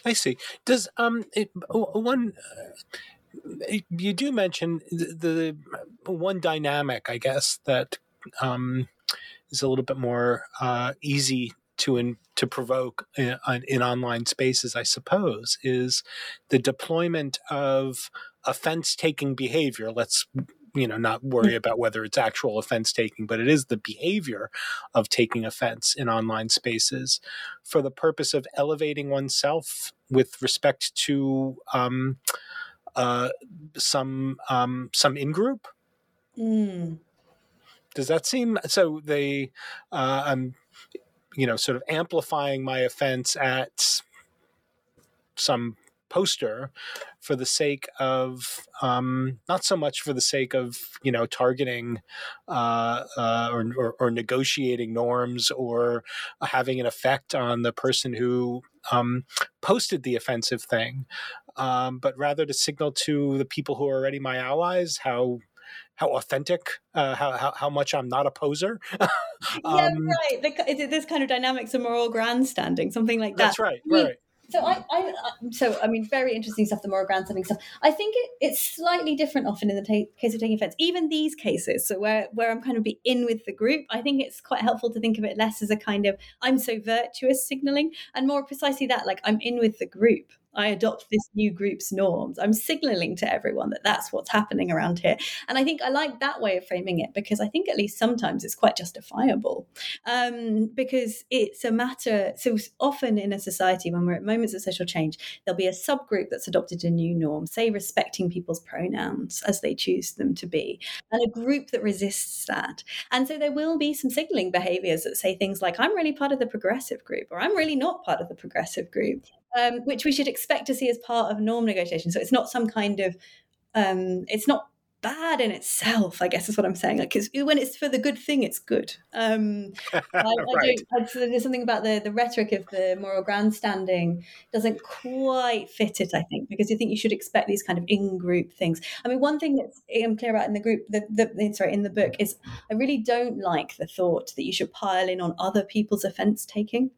I see. Does um it, one uh, you do mention the, the, one dynamic, I guess that um is a little bit more uh, easy to in, to provoke in, in online spaces, I suppose, is the deployment of offense taking behavior. Let's you know not worry mm. about whether it's actual offense taking but it is the behavior of taking offense in online spaces for the purpose of elevating oneself with respect to um, uh, some um, some in group mm. does that seem so they uh, i'm you know sort of amplifying my offense at some poster for the sake of um, not so much for the sake of you know targeting uh, uh, or, or, or, negotiating norms or having an effect on the person who um, posted the offensive thing, um, but rather to signal to the people who are already my allies how how authentic, uh, how, how, how much I'm not a poser. um, yeah, right. The, this kind of dynamics of moral grandstanding, something like that. That's right. Right. So I, I, um, so I mean, very interesting stuff. The moral grandstanding stuff. I think it, it's slightly different often in the ta- case of taking offence. Even these cases, so where where I'm kind of be in with the group, I think it's quite helpful to think of it less as a kind of I'm so virtuous signaling, and more precisely that like I'm in with the group. I adopt this new group's norms. I'm signaling to everyone that that's what's happening around here. And I think I like that way of framing it because I think at least sometimes it's quite justifiable um, because it's a matter. So often in a society, when we're at moments of social change, there'll be a subgroup that's adopted a new norm, say respecting people's pronouns as they choose them to be, and a group that resists that. And so there will be some signaling behaviors that say things like, I'm really part of the progressive group, or I'm really not part of the progressive group um, which we should expect to see as part of norm negotiation. So it's not some kind of, um, it's not bad in itself, I guess is what I'm saying. Like, when it's for the good thing, it's good. Um, I, right. I there's something about the, the rhetoric of the moral grandstanding doesn't quite fit it, I think, because you think you should expect these kind of in-group things. I mean, one thing that I'm clear about in the group, the, the, sorry, in the book is I really don't like the thought that you should pile in on other people's offense taking.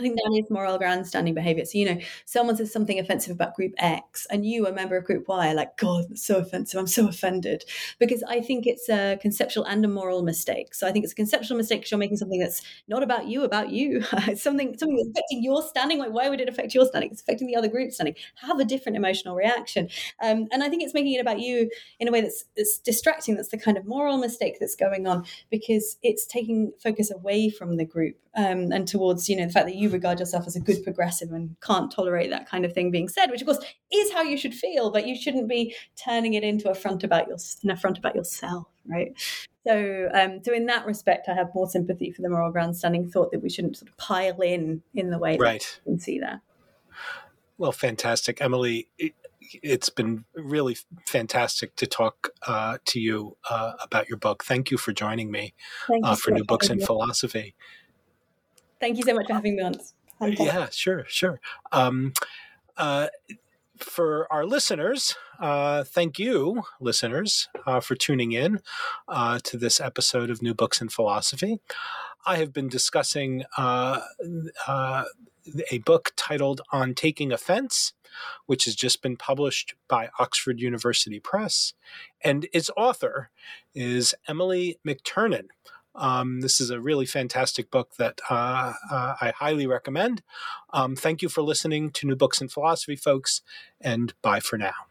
I think that is moral grandstanding behavior. So, you know, someone says something offensive about group X and you, a member of group Y, like, God, that's so offensive. I'm so offended. Because I think it's a conceptual and a moral mistake. So I think it's a conceptual mistake because you're making something that's not about you, about you. it's something, something that's affecting your standing. Like, why would it affect your standing? It's affecting the other group's standing. Have a different emotional reaction. Um, and I think it's making it about you in a way that's, that's distracting. That's the kind of moral mistake that's going on because it's taking focus away from the group um, and towards, you know, the fact that you regard yourself as a good progressive and can't tolerate that kind of thing being said, which of course is how you should feel, but you shouldn't be turning it into a front about your an affront about yourself, right? So, um, so in that respect, I have more sympathy for the moral grandstanding thought that we shouldn't sort of pile in in the way right. that you can see that. Well, fantastic, Emily. It, has been really fantastic to talk uh, to you uh, about your book. Thank you for joining me uh, for New Books in Philosophy. Thank you so much for having me on. Yeah, sure, sure. Um, uh, for our listeners, uh, thank you, listeners, uh, for tuning in uh, to this episode of New Books in Philosophy. I have been discussing uh, uh, a book titled On Taking Offense, which has just been published by Oxford University Press. And its author is Emily McTernan Um, this is a really fantastic book that uh, uh, I highly recommend. Um, thank you for listening to New Books in Philosophy, folks, and bye for now.